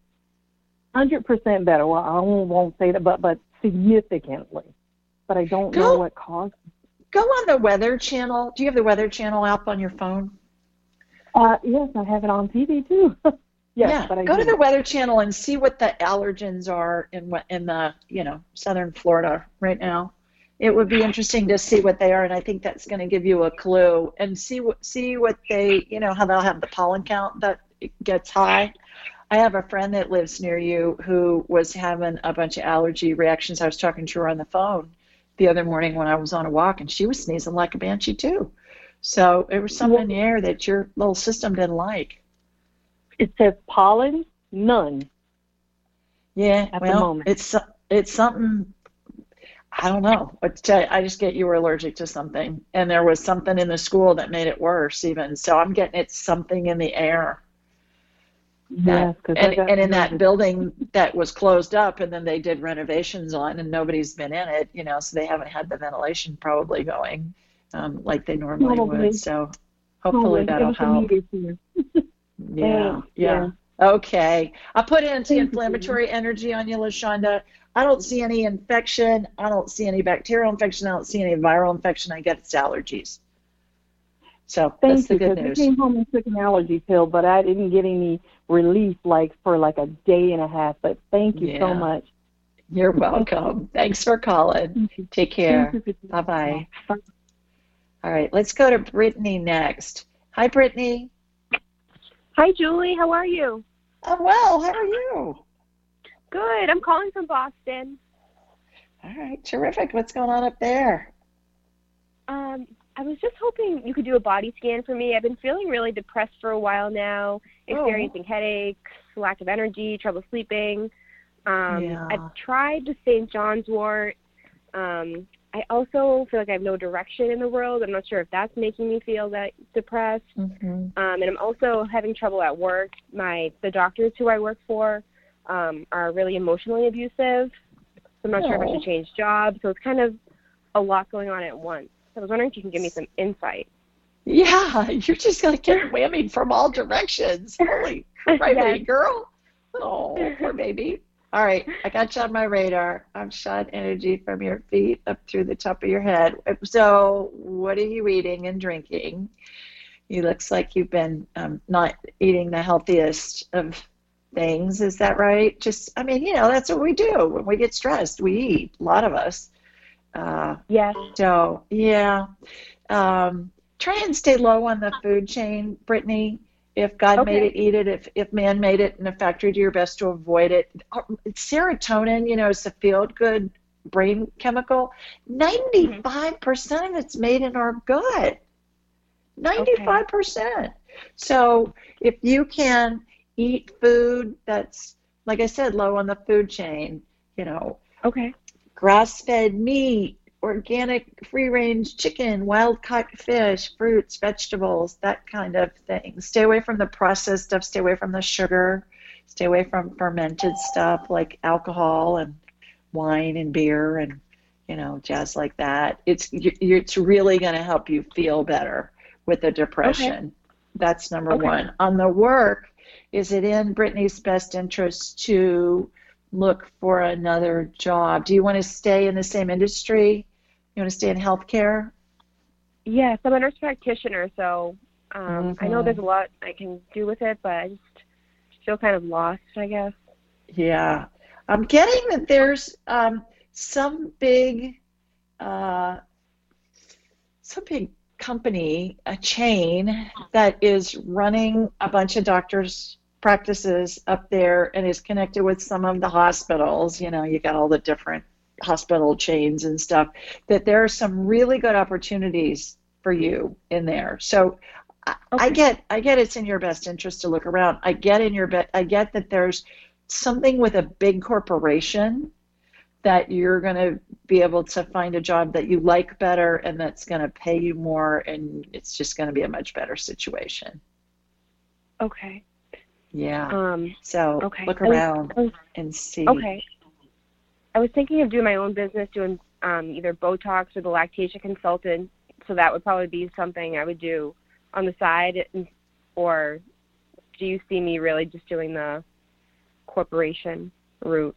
hundred percent better. Well, I won't, won't say that, but but significantly. But I don't know what caused. Go on the Weather Channel. Do you have the Weather Channel app on your phone? Uh, yes, I have it on TV too. yes, yeah. but I Go to the Weather Channel and see what the allergens are in what in the you know southern Florida right now. It would be interesting to see what they are, and I think that's going to give you a clue. And see what see what they you know how they'll have the pollen count that gets high. I have a friend that lives near you who was having a bunch of allergy reactions. I was talking to her on the phone the other morning when I was on a walk, and she was sneezing like a banshee too. So it was something in the air that your little system didn't like. It says pollen, none. Yeah, At the well, moment. it's it's something. I don't know. What tell you. I just get you were allergic to something, and there was something in the school that made it worse. Even so, I'm getting it's something in the air. Yes, because and, and in that building that was closed up, and then they did renovations on, and nobody's been in it, you know, so they haven't had the ventilation probably going um, like they normally Probably. would. So hopefully It that'll help. immediate. Oh, yeah, yeah. Okay. I put anti-inflammatory energy on you, LaShonda. I don't see any infection. I don't see any bacterial infection. I don't see any viral infection. I get it's allergies. So Thank that's the you. good 'cause I news. came home and took an allergy pill, but I didn't get any relief like for like a day and a half. But thank you so much. You're welcome. Thanks for calling. Take care. Bye bye. All right, let's go to Brittany next. Hi, Brittany. Hi, Julie. How are you? I'm well. How are you? Good. I'm calling from Boston. All right, terrific. What's going on up there? Um, I was just hoping you could do a body scan for me. I've been feeling really depressed for a while now, experiencing headaches, lack of energy, trouble sleeping. Um, Yeah. I've tried the St. John's wort. Um, I also feel like I have no direction in the world. I'm not sure if that's making me feel that depressed. Mm-hmm. Um, and I'm also having trouble at work. My the doctors who I work for um, are really emotionally abusive. So I'm not sure if I should change jobs. So it's kind of a lot going on at once. So I was wondering if you can give me some insight. Yeah, you're just gonna get whammied from all directions. Holy right, Yes. baby girl. Oh, poor baby. All right, I got you on my radar. I'm shot energy from your feet up through the top of your head. So, what are you eating and drinking? You looks like you've been um, not eating the healthiest of things. Is that right? Just, I mean, you know, that's what we do when we get stressed. We eat. A lot of us. Uh, yes. So, yeah. Um, try and stay low on the food chain, Brittany. If God made it, eat it. If if man made it in a factory, do your best to avoid it. Serotonin, you know, is a feel good brain chemical. Ninety-five percent of it's made in our gut. Ninety-five percent. So if you can eat food that's, like I said, low on the food chain, you know, Okay. grass-fed meat, organic free-range chicken, wild-caught fish, fruits, vegetables, that kind of thing. Stay away from the processed stuff. Stay away from the sugar. Stay away from fermented stuff like alcohol and wine and beer and you know jazz like that. It's it's really going to help you feel better with the depression. That's number Okay. one. On the work, is it in Brittany's best interest to look for another job? Do you want to stay in the same industry? You want to stay in healthcare? Yes, I'm a nurse practitioner, so um, I know there's a lot I can do with it, but I just feel kind of lost, I guess. Yeah. I'm getting that there's um, some big, uh, some big company, a chain that is running a bunch of doctors' practices up there and is connected with some of the hospitals. You know, you got all the different hospital chains and stuff, that there are some really good opportunities for you in there. So I, I get I get it's in your best interest to look around. I get in your be- I get that there's something with a big corporation that you're going to be able to find a job that you like better and that's going to pay you more and it's just going to be a much better situation. Okay. Yeah. Um, so okay. look was- around was- and see. Okay. I was thinking of doing my own business, doing um, either Botox or the lactation consultant. So that would probably be something I would do on the side. Or do you see me really just doing the corporation route?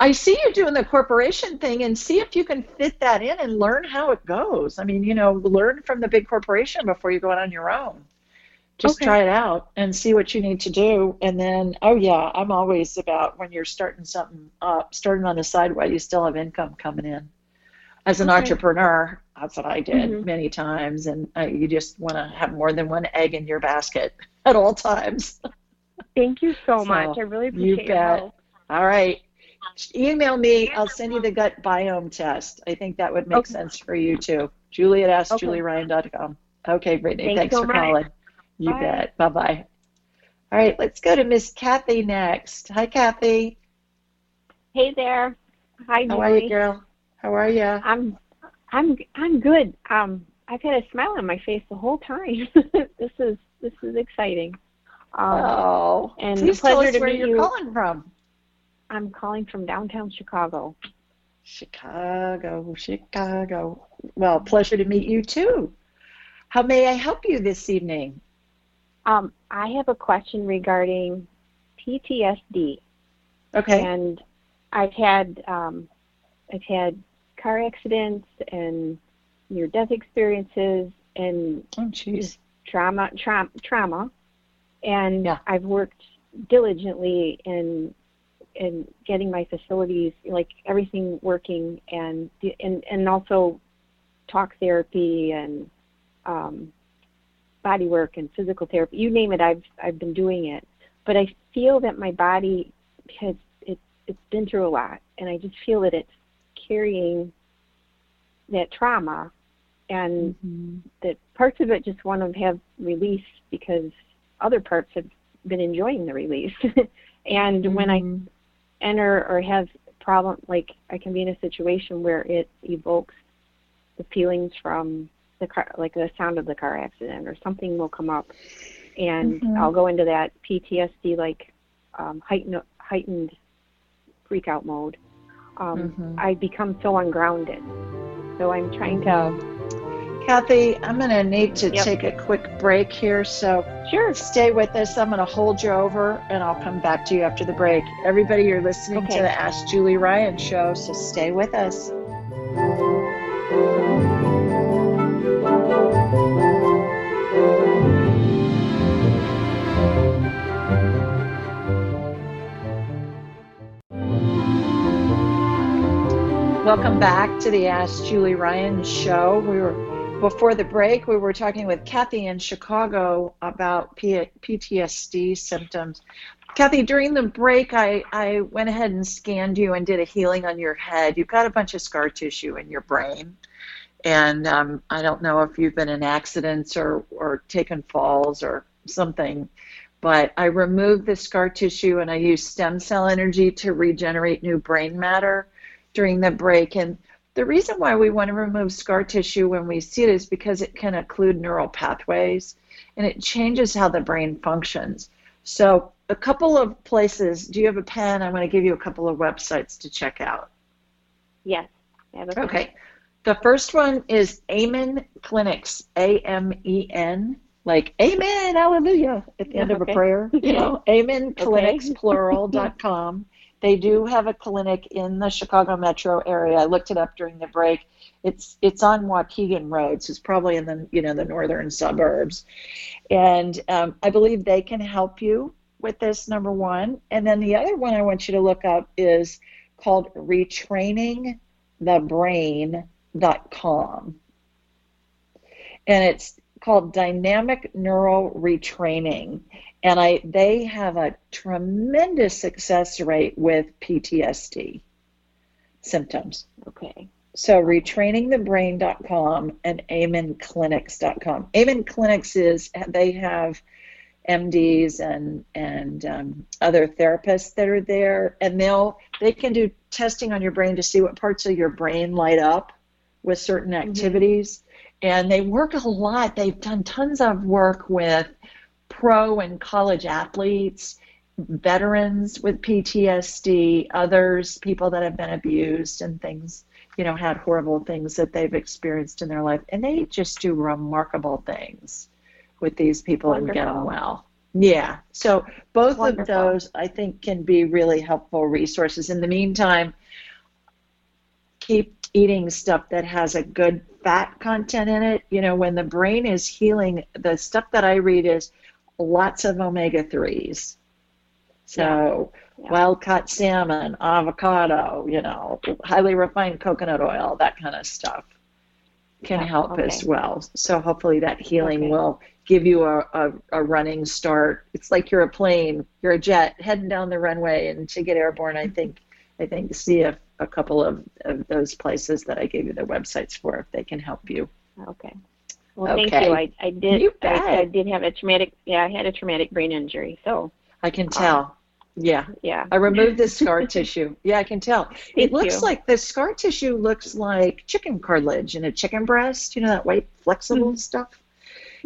I see you doing the corporation thing and see if you can fit that in and learn how it goes. I mean, you know, learn from the big corporation before you go out on your own. Just Okay. try it out and see what you need to do. And then, oh, yeah, I'm always about when you're starting something up, starting on the side while you still have income coming in. As an Okay. entrepreneur, that's what I did Mhm. many times. And uh, you just want to have more than one egg in your basket at all times. Thank you so, So, much. I really appreciate your bet. help. All right. Email me. I'll send you the gut biome test. I think that would make Okay. sense for you too. Julie at Okay. AskJulieRyan.com. Okay, Brittany. Thanks Thanks so for much. calling. You Bye. bet. Bye bye. All right, let's go to Miss Kathy next. Hi, Kathy. Hey there. Hi, How are you, girl? How are you? I'm I'm I'm good. Um I've had a smile on my face the whole time. this is this is exciting. Um, oh, and please pleasure tell us where you're you. calling from. I'm calling from downtown Chicago. Chicago, Chicago. Well, pleasure to meet you too. How may I help you this evening? Um, I have a question regarding PTSD. Okay. And I've had um, I've had car accidents and near death experiences and oh, trauma trauma trauma. And I've worked diligently in in getting my facilities like everything working and and and also talk therapy and um, body work and physical therapy you name it I've I've been doing it. But I feel that my body has it it's been through a lot and I just feel that it's carrying that trauma. And mm-hmm. that parts of it just want to have release because other parts have been enjoying the release. And when I mm-hmm. enter or have problem like I can be in a situation where it evokes the feelings from the car like the sound of the car accident or something will come up and Mhm. I'll go into that PTSD like um heightened heightened freak out mode. Um Mhm. I become so ungrounded. So I'm trying to Kathy, I'm going to need to Yep. take a quick break here, so sure. stay with us. I'm going to hold you over, and I'll come back to you after the break. Everybody, you're listening Okay. to the Ask Julie Ryan show, so stay with us. Welcome back to the Ask Julie Ryan show. We were before the break. We were talking with Kathy in Chicago about P- PTSD symptoms. Kathy, during the break, I, I went ahead and scanned you and did a healing on your head. You've got a bunch of scar tissue in your brain, and um, I don't know if you've been in accidents or or taken falls or something. But I removed the scar tissue and I used stem cell energy to regenerate new brain matter during the break. And the reason why we want to remove scar tissue when we see it is because it can occlude neural pathways and it changes how the brain functions. So, a couple of places. Do you have a pen? I'm going to give you a couple of websites to check out. yes. I have a Okay. The first one is Amen Clinics, A M E N, like Amen, Hallelujah, at the end of a prayer. You know, Amen Clinics, Okay. Clinics, plural.com. They do have a clinic in the Chicago metro area. I looked it up during the break. It's it's on Waukegan Road, so it's probably in the you know the northern suburbs, and um, I believe they can help you with this. Number one, and then the other one I want you to look up is called retrainingthebrain.com. And it's called Dynamic Neural Retraining. And I they have a tremendous success rate with PTSD. symptoms. Okay. So retrainingthebrain.com and amenclinics.com. Amen Clinics is they have MDs and and um, other therapists that are there, and they'll they can do testing on your brain to see what parts of your brain light up with certain activities. And they work a lot. They've done tons of work with pro and college athletes, veterans with PTSD, others, people that have been abused and things, you know, had horrible things that they've experienced in their life. And they just do remarkable things with these people and get them well. Yeah. So both Wonderful. of those I think can be really helpful resources. In the meantime, keep eating stuff that has a good fat content in it. You know, when the brain is healing, the stuff that I read is lots of omega 3s. So, wild caught salmon, avocado, you know, highly refined coconut oil, that kind of stuff can Yeah, help as well. So, hopefully, that healing Okay. will give you a, a, a running start. It's like you're a plane, you're a jet heading down the runway, and to get airborne, I think, I think see a, a couple of, of those places that I gave you the websites for if they can help you. Okay. Well, thank you. I, I did. You I, I did have a traumatic. Yeah, I had a traumatic brain injury. So I can uh, tell. Yeah. yeah. I removed the scar tissue. Yeah, I can tell. it looks you. like the scar tissue looks like chicken cartilage in a chicken breast, you know, that white flexible hmm. stuff.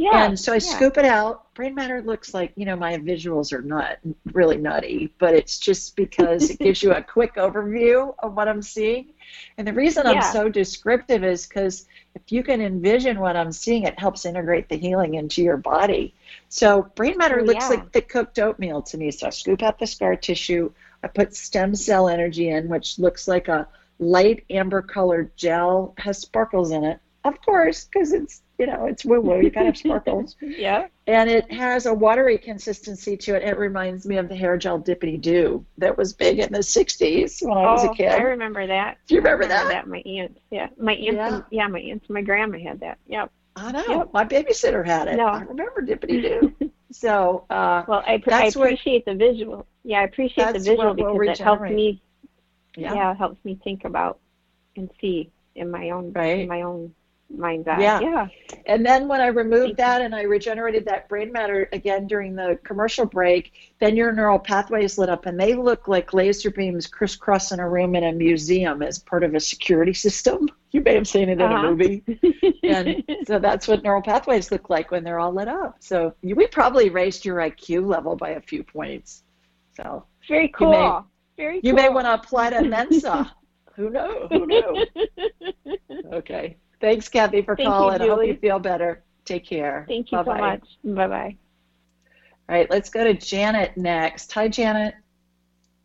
Yeah. And so I yeah. scoop it out. Brain matter looks like, you know, my visuals are not really nutty, but it's just because it gives you a quick overview of what I'm seeing. And the reason I'm so descriptive is because if you can envision what I'm seeing, it helps integrate the healing into your body. So brain matter Oh, looks yeah. like thick cooked oatmeal to me. So I scoop out the scar tissue. I put stem cell energy in, which looks like a light amber colored gel, has sparkles in it. Of course, because it's you know it's woo woo. You gotta have sparkles. yeah. And it has a watery consistency to it. It reminds me of the hair gel Dippity Doo that was big in the 60s when I was oh, a kid. I remember that. Do you remember I that? that? My aunt. Yeah. My aunt. Yeah. And, yeah. My aunts. and My grandma had that. Yep. I know. Yep. My babysitter had it. No. I remember Dippity Doo. so, uh, Well, I, I That's what- appreciate the visual. Yeah, I appreciate the visual because it helps me. yeah. Yeah. it helps me think about and see in my own Right. in my own mind's eye. Yeah. Yeah. And then when I removed that and I regenerated that brain matter again during the commercial break, then your neural pathways lit up and they look like laser beams crisscrossing a room in a museum as part of a security system. You may have seen it in Uh-huh. a movie. And so that's what neural pathways look like when they're all lit up. So you, we probably raised your IQ level by a few points. So Very You cool. may- Very you may want to apply to Mensa. Who knows? Who knew? Okay. Thanks, Kathy, for Thank you, calling. I hope you feel better. Take care. Thank you Bye-bye. so much. Bye bye. All right, let's go to Janet next. Hi, Janet.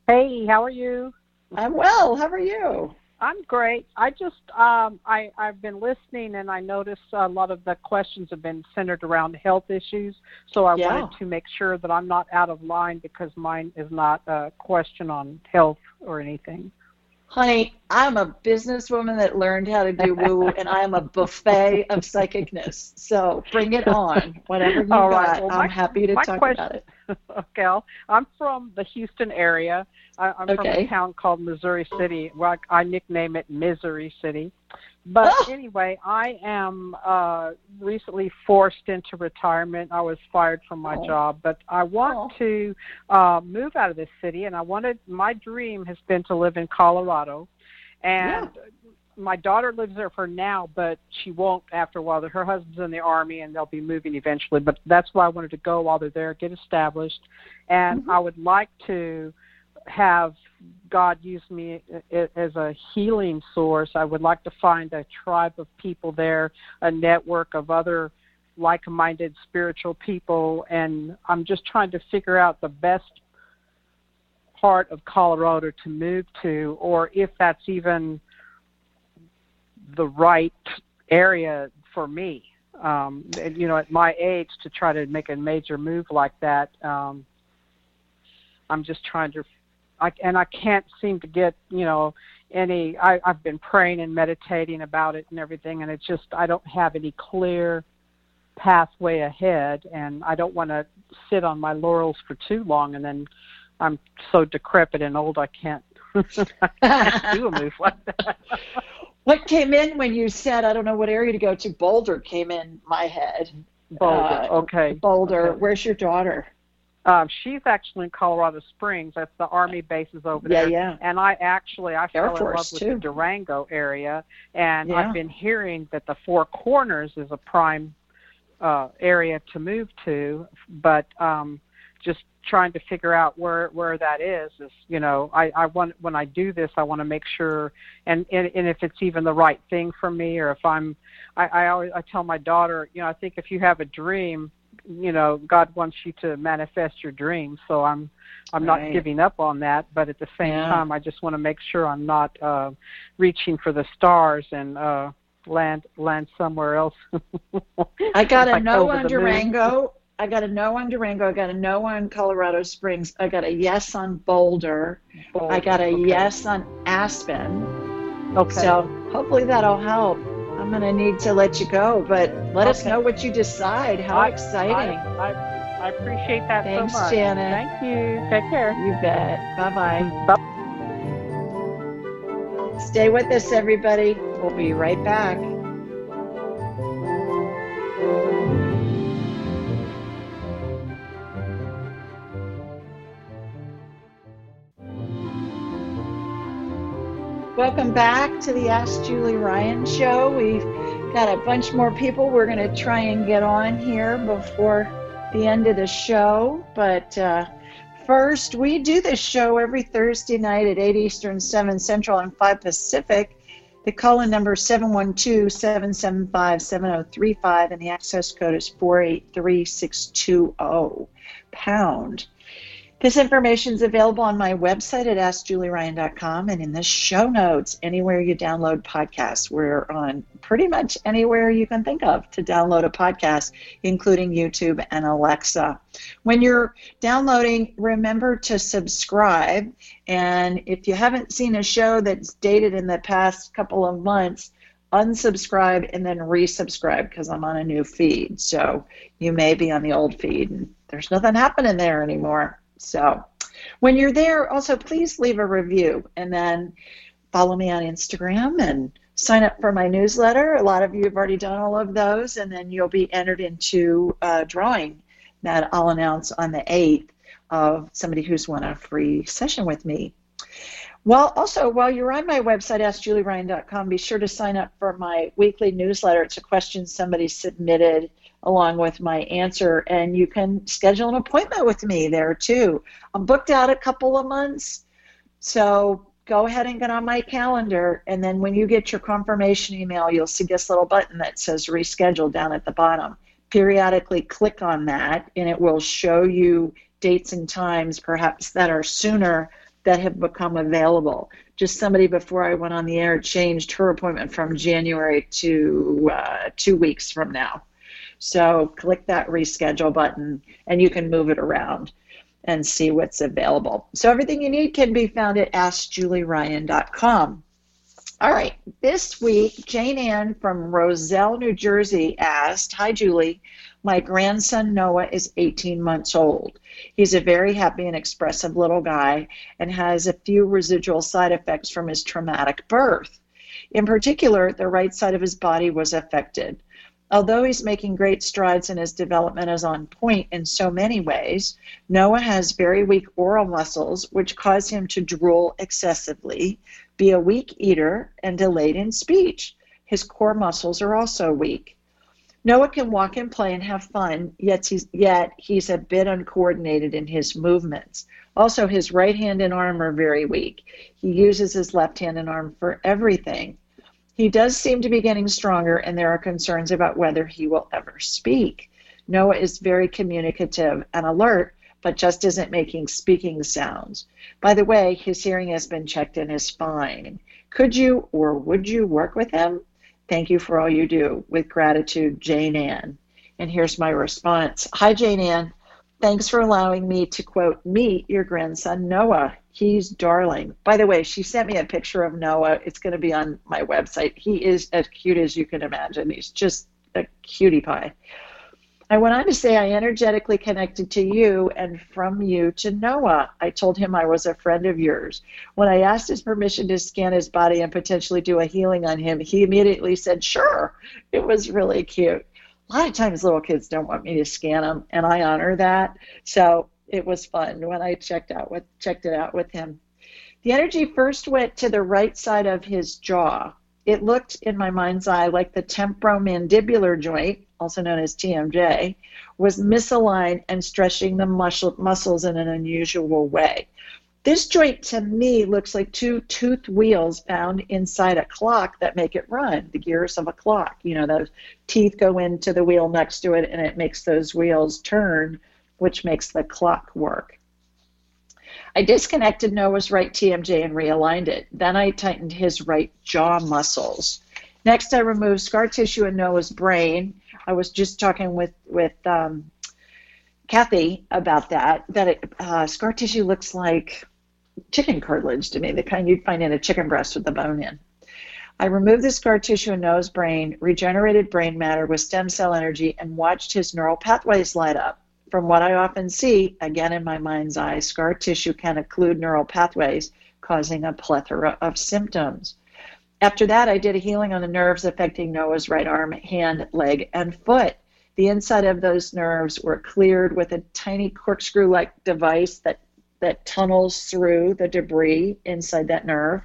Hey, how are you? I'm well. How are you? I'm great. I just um I I've been listening and I noticed a lot of the questions have been centered around health issues. So I Yeah. wanted to make sure that I'm not out of line because mine is not a question on health or anything. Honey, I'm a businesswoman that learned how to do woo woo, and I am a buffet of psychicness. So bring it on. Whatever you All got, right. Well, I'm my- happy to talk question- about it. okay, I'm from the Houston area. I, I'm from a town called Missouri City. Well, I, I nickname it Misery City. But Oh. anyway, I am uh, recently forced into retirement. I was fired from my Oh. job, but I want to uh, move out of this city, and I wanted. My dream has been to live in Colorado, and my daughter lives there for now, but she won't after a while. Her husband's in the army, and they'll be moving eventually. But that's why I wanted to go while they're there, get established, and I would like to have God use me as a healing source. I would like to find a tribe of people there, a network of other like-minded spiritual people, and I'm just trying to figure out the best part of Colorado to move to, or if that's even the right area for me. Um, and, you know, at my age, to try to make a major move like that, um, I'm just trying to, I, and I can't seem to get, you know, any. I, I've been praying and meditating about it and everything, and it's just I don't have any clear pathway ahead, and I don't want to sit on my laurels for too long, and then I'm so decrepit and old I can't do a move like that. what came in when you said I don't know what area to go to? Boulder came in my head. Boulder. Uh, okay. Boulder. Okay. Where's your daughter? Um, she's actually in Colorado Springs. That's the Army bases over Yeah, there. yeah. yeah. And I actually I Air fell in love Force, with too. the Durango area, and Yeah. I've been hearing that the Four Corners is a prime uh, area to move to, but um, just trying to figure out where where that is is you know I I want when I do this I want to make sure and, and and if it's even the right thing for me or if I'm I I always I tell my daughter you know I think if you have a dream you know God wants you to manifest your dreams. so I'm I'm not Right. giving up on that but at the same Yeah. time I just want to make sure I'm not uh reaching for the stars and uh land land somewhere else I got a no on. Durango. I got a no on Durango. I got a no on Colorado Springs. I got a yes on Boulder. I got a okay. yes on Aspen. Okay. So hopefully that'll help. I'm gonna need to let you go, but let us know what you decide. How I- exciting! I, I, I appreciate that Thanks, so much. Janet. Thank you. Take care. You bet. Bye. Bye. Stay with us, everybody. We'll be right back. Welcome back to the Ask Julie Ryan show. We've got a bunch more people we're going to try and get on here before the end of the show. But uh, first, we do this show every Thursday night at 8 Eastern, 7 Central, and 5 Pacific. The call in number is 712 775 7035, and the access code is 483620 pound. This information is available on my website at AskJulieRyan.com and in the show notes anywhere you download podcasts. We're on pretty much anywhere you can think of to download a podcast, including YouTube and Alexa. When you're downloading, remember to subscribe. And if you haven't seen a show that's dated in the past couple of months, unsubscribe and then resubscribe because I'm on a new feed. So you may be on the old feed and there's nothing happening there anymore. So when you're there, also please leave a review and then follow me on Instagram and sign up for my newsletter. A lot of you have already done all of those, and then you'll be entered into a drawing that I'll announce on the 8th of somebody who's won a free session with me. Well, also, while you're on my website, AskJulieRyan.com, be sure to sign up for my weekly newsletter. It's a question somebody submitted along with my answer, and you can schedule an appointment with me there too. I'm booked out a couple of months, so go ahead and get on my calendar, and then when you get your confirmation email, you'll see this little button that says reschedule down at the bottom. Periodically click on that, and it will show you dates and times, perhaps that are sooner that have become available. Just somebody before I went on the air changed her appointment from January to uh, two weeks from now. So click that reschedule button and you can move it around and see what's available. So everything you need can be found at AskJulieRyan.com. All right, this week, Jane Ann from Roselle, New Jersey asked Hi, Julie. My grandson Noah is 18 months old. He's a very happy and expressive little guy and has a few residual side effects from his traumatic birth. In particular, the right side of his body was affected. Although he's making great strides and his development is on point in so many ways, Noah has very weak oral muscles, which cause him to drool excessively, be a weak eater, and delayed in speech. His core muscles are also weak. Noah can walk and play and have fun, yet he's, yet he's a bit uncoordinated in his movements. Also, his right hand and arm are very weak. He uses his left hand and arm for everything. He does seem to be getting stronger, and there are concerns about whether he will ever speak. Noah is very communicative and alert, but just isn't making speaking sounds. By the way, his hearing has been checked and is fine. Could you or would you work with him? Thank you for all you do. With gratitude, Jane Ann. And here's my response Hi, Jane Ann. Thanks for allowing me to quote, meet your grandson Noah. He's darling. By the way, she sent me a picture of Noah. It's going to be on my website. He is as cute as you can imagine. He's just a cutie pie. I went on to say, I energetically connected to you and from you to Noah. I told him I was a friend of yours. When I asked his permission to scan his body and potentially do a healing on him, he immediately said, sure. It was really cute. A lot of times little kids don't want me to scan them, and I honor that. So it was fun when I checked out with checked it out with him. The energy first went to the right side of his jaw. It looked in my mind's eye like the temporomandibular joint, also known as TMJ, was misaligned and stretching the muscle, muscles in an unusual way. This joint to me looks like two tooth wheels found inside a clock that make it run, the gears of a clock. You know, those teeth go into the wheel next to it and it makes those wheels turn, which makes the clock work. I disconnected Noah's right TMJ and realigned it. Then I tightened his right jaw muscles. Next, I removed scar tissue in Noah's brain. I was just talking with with um, Kathy about that. That it, uh, scar tissue looks like chicken cartilage to me, the kind you'd find in a chicken breast with the bone in. I removed the scar tissue in Noah's brain, regenerated brain matter with stem cell energy, and watched his neural pathways light up. From what I often see, again in my mind's eye, scar tissue can occlude neural pathways, causing a plethora of symptoms. After that, I did a healing on the nerves affecting Noah's right arm, hand, leg, and foot. The inside of those nerves were cleared with a tiny corkscrew like device that, that tunnels through the debris inside that nerve.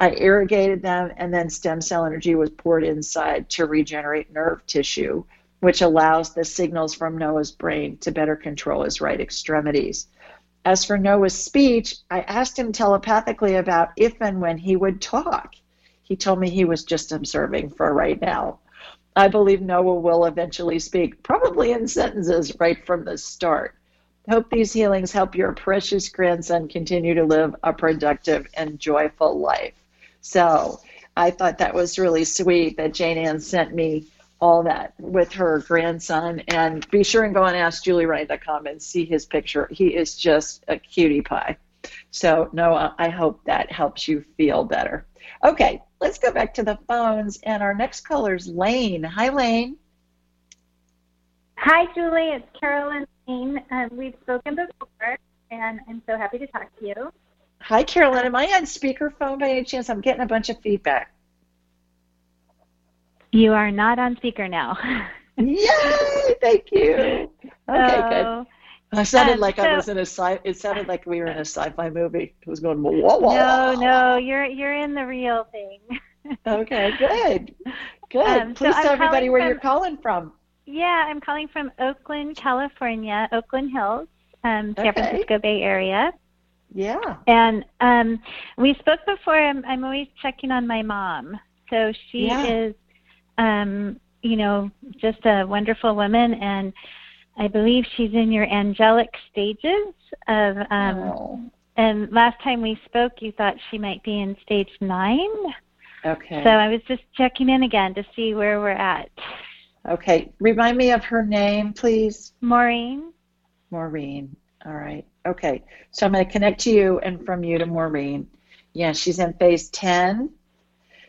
I irrigated them, and then stem cell energy was poured inside to regenerate nerve tissue which allows the signals from Noah's brain to better control his right extremities. As for Noah's speech, I asked him telepathically about if and when he would talk. He told me he was just observing for right now. I believe Noah will eventually speak, probably in sentences right from the start. Hope these healings help your precious grandson continue to live a productive and joyful life. So I thought that was really sweet that Jane Ann sent me all that with her grandson. And be sure and go and ask JulieRyan.com and see his picture. He is just a cutie pie. So, Noah, I hope that helps you feel better. Okay, let's go back to the phones. And our next caller is Lane. Hi, Lane. Hi, Julie. It's Carolyn Lane. Um, we've spoken before, and I'm so happy to talk to you. Hi, Carolyn. Am I on speakerphone by any chance? I'm getting a bunch of feedback. You are not on speaker now. Yay! Thank you. Okay, so, good. I sounded um, like so, I was in a sci. It sounded like we were in a sci-fi movie. It was going whoa, whoa. No, no, you're you're in the real thing. okay, good, good. Um, Please so tell everybody where from, you're calling from. Yeah, I'm calling from Oakland, California, Oakland Hills, um, San okay. Francisco Bay Area. Yeah. And um, we spoke before. I'm, I'm always checking on my mom. So she yeah. is um, you know, just a wonderful woman, and I believe she's in your angelic stages of. Um, oh. And last time we spoke, you thought she might be in stage nine. Okay. So I was just checking in again to see where we're at. Okay. Remind me of her name, please. Maureen. Maureen. All right. Okay. So I'm going to connect to you and from you to Maureen. Yeah, she's in phase 10.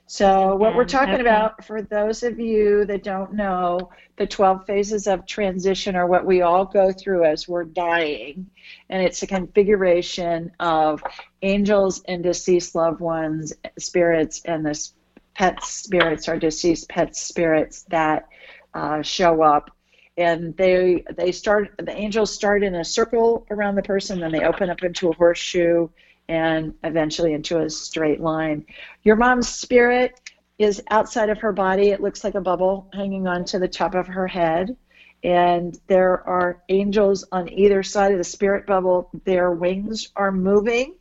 So, what we're talking okay. about, for those of you that don't know, the 12 phases of transition are what we all go through as we're dying. And it's a configuration of angels and deceased loved ones, spirits, and the pet spirits or deceased pet spirits that uh, show up. And they they start the angels start in a circle around the person, then they open up into a horseshoe, and eventually into a straight line. Your mom's spirit is outside of her body. It looks like a bubble hanging on to the top of her head. And there are angels on either side of the spirit bubble. Their wings are moving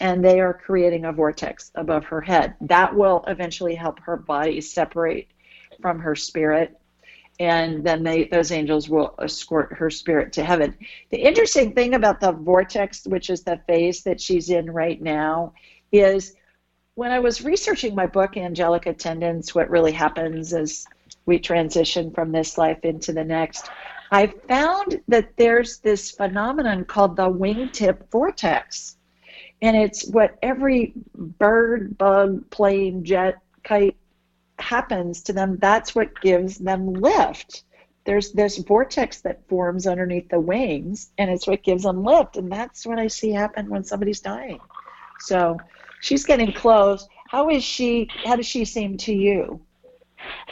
and they are creating a vortex above her head. That will eventually help her body separate from her spirit and then they those angels will escort her spirit to heaven. The interesting thing about the vortex, which is the phase that she's in right now, is when I was researching my book, Angelic Attendants, what really happens as we transition from this life into the next, I found that there's this phenomenon called the wingtip vortex. And it's what every bird, bug, plane, jet, kite happens to them, that's what gives them lift. there's this vortex that forms underneath the wings, and it's what gives them lift. And that's what I see happen when somebody's dying. So she's getting close. How is she? How does she seem to you?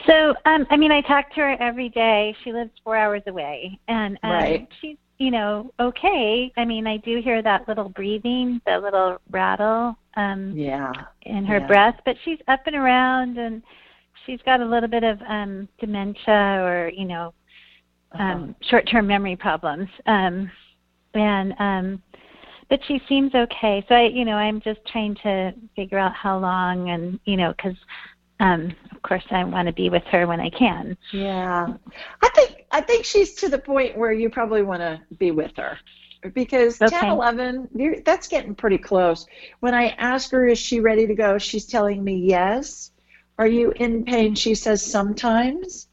So, um, I mean, I talk to her every day. She lives four hours away, and um, Right. she's, you know, okay. I mean, I do hear that little breathing, that little rattle um, Yeah. in her Yeah. breath, but she's up and around, and she's got a little bit of um, dementia or, you know, Uh-huh. um, short-term memory problems. Um, and um, but she seems okay. So I, you know, I'm just trying to figure out how long, and you know, because um, of course I want to be with her when I can. Yeah. I think I think she's to the point where you probably want to be with her. Because Okay. 10, 11, you're, that's getting pretty close. When I ask her, is she ready to go? She's telling me yes. Are you in pain? She says sometimes.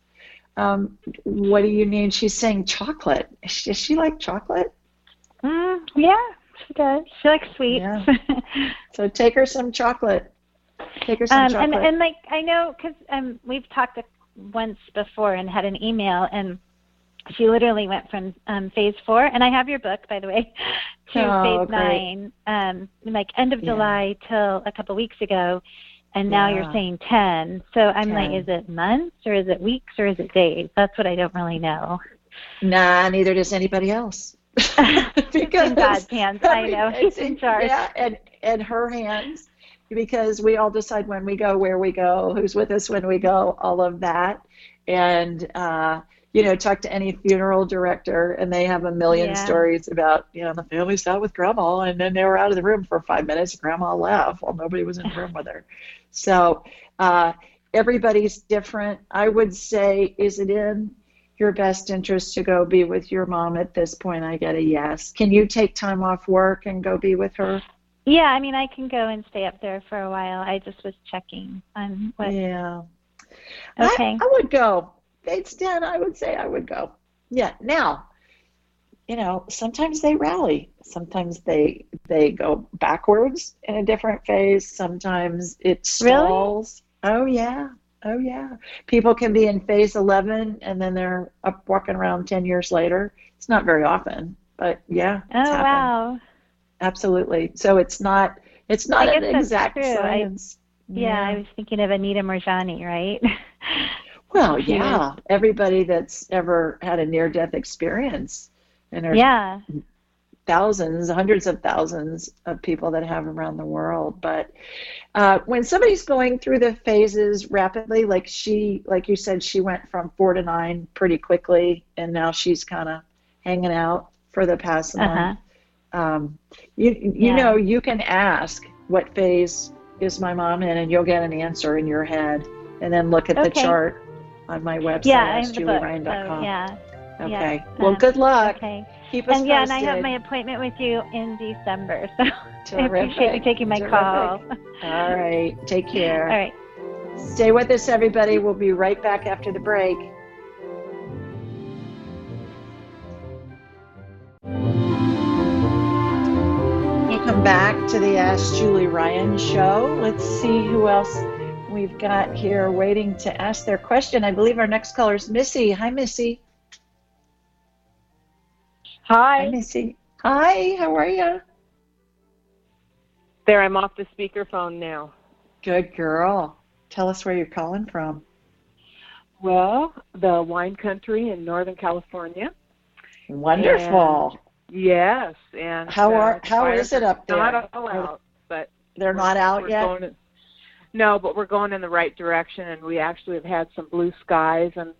Um, what do you need? She's saying chocolate. Does she, she like chocolate? Mm, yeah, she does. She likes sweets. Yeah. So take her some chocolate. Take her some um, chocolate. and and like I know because um, we've talked once before and had an email, and she literally went from um, phase four, and I have your book by the way, to Oh, phase great. nine, um, like end of Yeah. July till a couple weeks ago, and now Yeah. you're saying ten. So I'm like, is it months or is it weeks or is it days? That's what I don't really know. Nah, neither does anybody else. because in God's hands, I know it's he's in charge. Yeah, and and her hands, because we all decide when we go, where we go, who's with us when we go, all of that, and uh, you know, talk to any funeral director, and they have a million Yeah. stories about you know the family sat with grandma, and then they were out of the room for five minutes. and Grandma left while nobody was in the room with her. So uh, everybody's different. I would say, is it in your best interest to go be with your mom at this point? I get a yes. Can you take time off work and go be with her? Yeah, I mean, I can go and stay up there for a while. I just was checking on what. Yeah. Okay. I, I would go. 10, I would say I would go. Yeah. Now, you know, sometimes they rally. Sometimes they they go backwards in a different phase. Sometimes it Really? Oh yeah. Oh yeah. People can be in phase 11 and then they're up walking around 10 years later. It's not very often, but yeah. Oh happened. wow. Absolutely. So it's not it's not an exact true. I- science. Yeah, I was thinking of Anita Moorjani, right? Well, yeah. Everybody that's ever had a near death experience. And there's yeah. thousands, hundreds of thousands of people that have around the world. But uh, when somebody's going through the phases rapidly, like she, like you said, she went from four to nine pretty quickly, and now she's kind of hanging out for the past Uh-huh. month. Um, you, you Yeah. know, you can ask what phase is my mom in, and you'll get an answer in your head, and then look at the chart on my website, Yeah, I have the book. AskJulieRyan.com. So, yeah. Okay. Yeah. Well, Um, good luck. Okay. Keep us And yeah, and I have my appointment with you in December, so I Terrific. appreciate you taking my Terrific. call. All right. Take care. All right. Stay with us, everybody. We'll be right back after the break. Welcome back to the Ask Julie Ryan show. Let's see who else we've got here waiting to ask their question. I believe our next caller is Missy. Hi, Missy. Hi. Hi, Missy. Hi, how are you? There, I'm off the speakerphone now. Good girl. Tell us where you're calling from. Well, the wine country in Northern California. Wonderful. Yes, and How uh, are- the how is it up there? Not all out, but They're not out yet? in- no, but we're going in the right direction, and we actually have had some blue skies and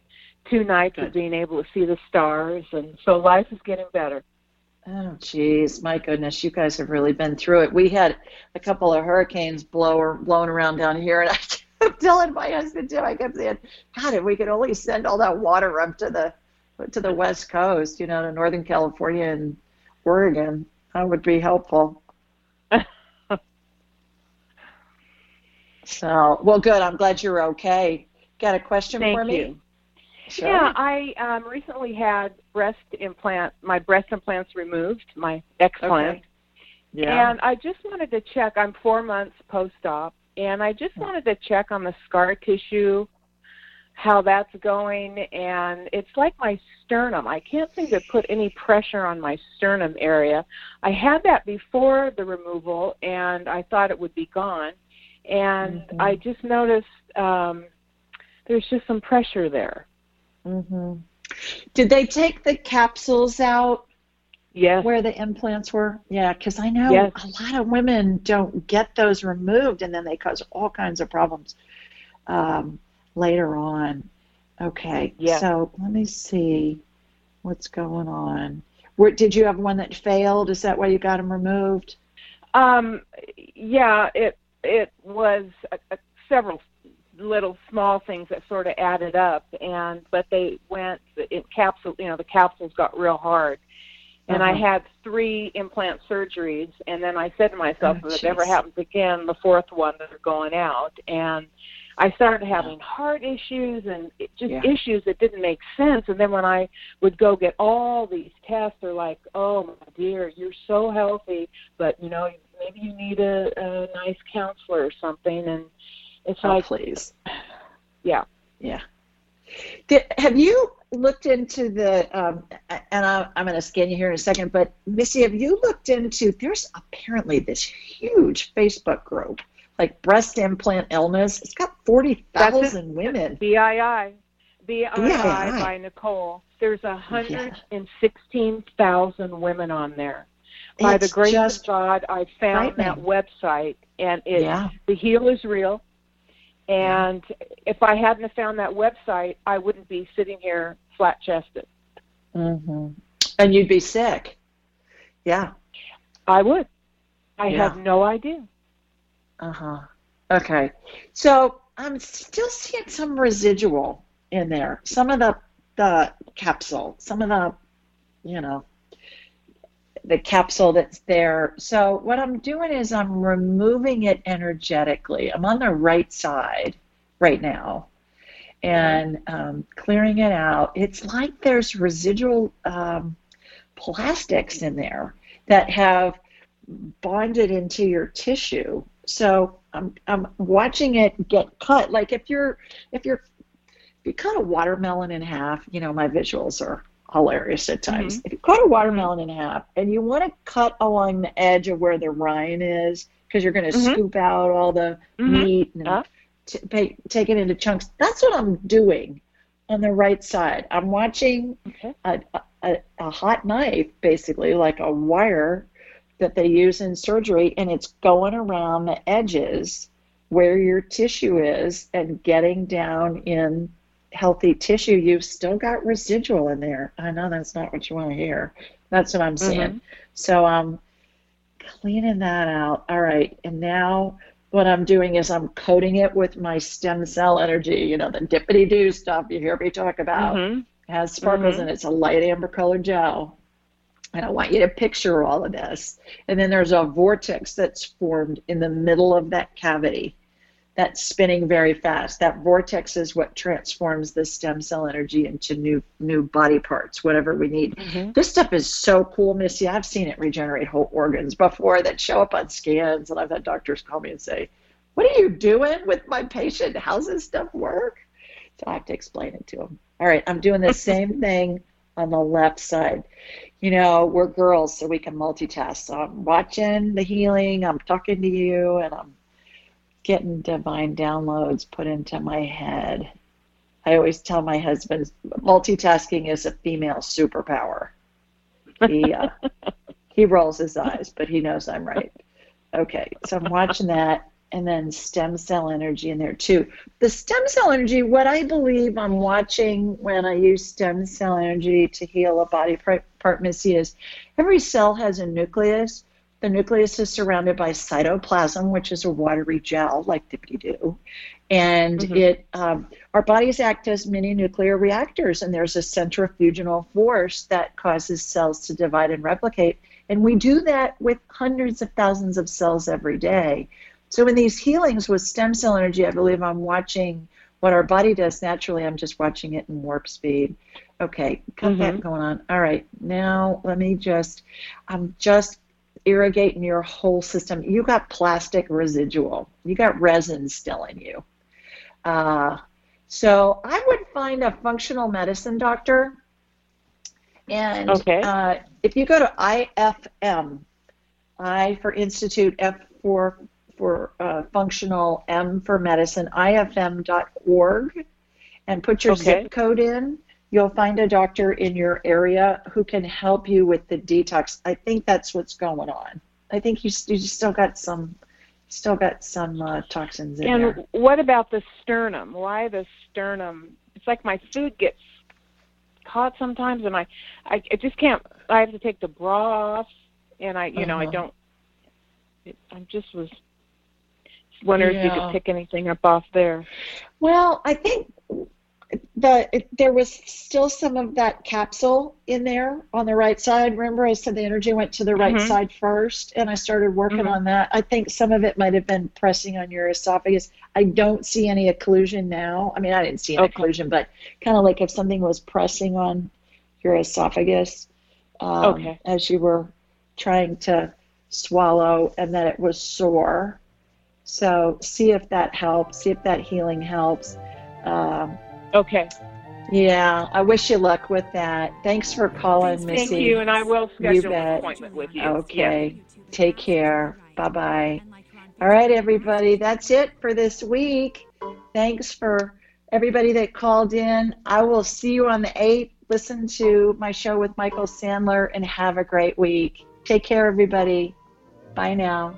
two nights of being able to see the stars, and so life is getting better. Oh, geez, my goodness, you guys have really been through it. We had a couple of hurricanes blow or blowing around down here, and I kept telling my husband too. I kept saying, "God, if we could only send all that water up to the to the west coast, you know, to Northern California and Oregon, that would be helpful." So, well, good. I'm glad you're okay. Got a question Thank for me? you. Sure. Yeah, I um, recently had breast implant, my breast implants removed, my explant. Okay. Yeah. And I just wanted to check. I'm four months post-op, and I just wanted to check on the scar tissue how that's going and it's like my sternum i can't seem to put any pressure on my sternum area i had that before the removal and i thought it would be gone and mm-hmm. i just noticed um there's just some pressure there mhm did they take the capsules out Yes. Where the implants were? Yeah, because I know yes. a lot of women don't get those removed and then they cause all kinds of problems um, later on. Okay, yeah. so let me see what's going on. Where, did you have one that failed? Is that why you got them removed? Um, yeah, it it was a, a, several little small things that sort of added up, and but they went in capsule. You know, the capsules got real hard, and uh-huh. I had three implant surgeries, and then I said to myself, oh, if it ever happens again, the fourth one, they're going out, and I started having heart issues and just yeah. issues that didn't make sense. And then when I would go get all these tests, they're like, "Oh my dear, you're so healthy, but you know maybe you need a, a nice counselor or something." And it's oh, like, please, yeah, yeah. Did, have you looked into the? Um, and I, I'm going to scan you here in a second, but Missy, have you looked into? There's apparently this huge Facebook group like breast implant illness. It's got 40,000 women. BII. BII by Nicole. There's 116,000 women on there. By it's the grace just of God, I found that website, and it Yeah. the heal is real. And if I hadn't have found that website, I wouldn't be sitting here flat chested. hmm And you'd be sick. Yeah. I would. I Yeah. had no idea. Uh huh. Okay. So I'm still seeing some residual in there. Some of the the capsule, some of the, you know, the capsule that's there. So what I'm doing is I'm removing it energetically. I'm on the right side right now, and um, clearing it out. It's like there's residual um, plastics in there that have bonded into your tissue so I'm I'm watching it get cut. Like if you're if you're if you cut a watermelon in half, you know my visuals are hilarious at times. Mm-hmm. If you cut a watermelon in half and you want to cut along the edge of where the rind is because you're going to Mhm. scoop out all the Mhm. meat and t- pa- take it into chunks. That's what I'm doing on the right side. I'm watching Okay. a, a, a hot knife, basically like a wire that they use in surgery, and it's going around the edges where your tissue is and getting down in healthy tissue. You've still got residual in there. I know that's not what you want to hear. That's what I'm saying. Mhm. So I'm cleaning that out. All right, and now what I'm doing is I'm coating it with my stem cell energy. You know, the dippity do stuff you hear me talk about. Mhm. It has sparkles Mhm. in it. It's a light amber colored gel. And I want you to picture all of this. And then there's a vortex that's formed in the middle of that cavity that's spinning very fast. That vortex is what transforms the stem cell energy into new new body parts, whatever we need. Mhm. This stuff is so cool, Missy. I've seen it regenerate whole organs before that show up on scans, and I've had doctors call me and say, "What are you doing with my patient? How's this stuff work?" So I have to explain it to them. All right, I'm doing the same thing on the left side. You know, we're girls, so we can multitask. So I'm watching the healing, I'm talking to you, and I'm getting divine downloads put into my head. I always tell my husband multitasking is a female superpower. He uh, he rolls his eyes, but he knows I'm right. Okay, so I'm watching that, and then stem cell energy in there too. The stem cell energy, what I believe I'm watching when I use stem cell energy to heal a body part, part Missy, is every cell has a nucleus. The nucleus is surrounded by cytoplasm, which is a watery gel like dippity doo, and Mhm. it um, our bodies act as mini nuclear reactors, and there's a centrifugal force that causes cells to divide and replicate, and we do that with hundreds of thousands of cells every day. So in these healings with stem cell energy, I believe I'm watching what our body does naturally. I'm just watching it in warp speed. Okay, got that Mhm. going on. All right, now let me just, I'm just irrigating your whole system. You got plastic residual. You got resin still in you. Uh, So I would find a functional medicine doctor. And Okay. uh, if you go to IFM, I for Institute, F for for uh, functional, M for medicine, ifm.org, and put your Okay. zip code in, you'll find a doctor in your area who can help you with the detox. I think that's what's going on. I think you, you still got some still got some uh, toxins in And there. And what about the sternum? Why the sternum? It's like my food gets caught sometimes, and I, I, I just can't. I have to take the bra off, and I, you know, I Uh-huh. don't. It, I just was wondering if you could pick anything up off there. Well, I think the it, there was still some of that capsule in there on the right side. Remember, I said the energy went to the right Mhm. side first, and I started working Mhm. on that. I think some of it might have been pressing on your esophagus. I don't see any occlusion now. I mean, I didn't see an Okay. occlusion, but kind of like if something was pressing on your esophagus um, Okay. as you were trying to swallow, and that it was sore. So see if that helps. See if that healing helps. Um, Okay. yeah, I wish you luck with that. Thanks for calling, Missy. Thank you, and I will schedule an appointment with you. Okay. Take care. Bye bye. All right, everybody. That's it for this week. Thanks for everybody that called in. I will see you on the 8th. Listen to my show with Michael Sandler and have a great week. Take care, everybody. Bye now.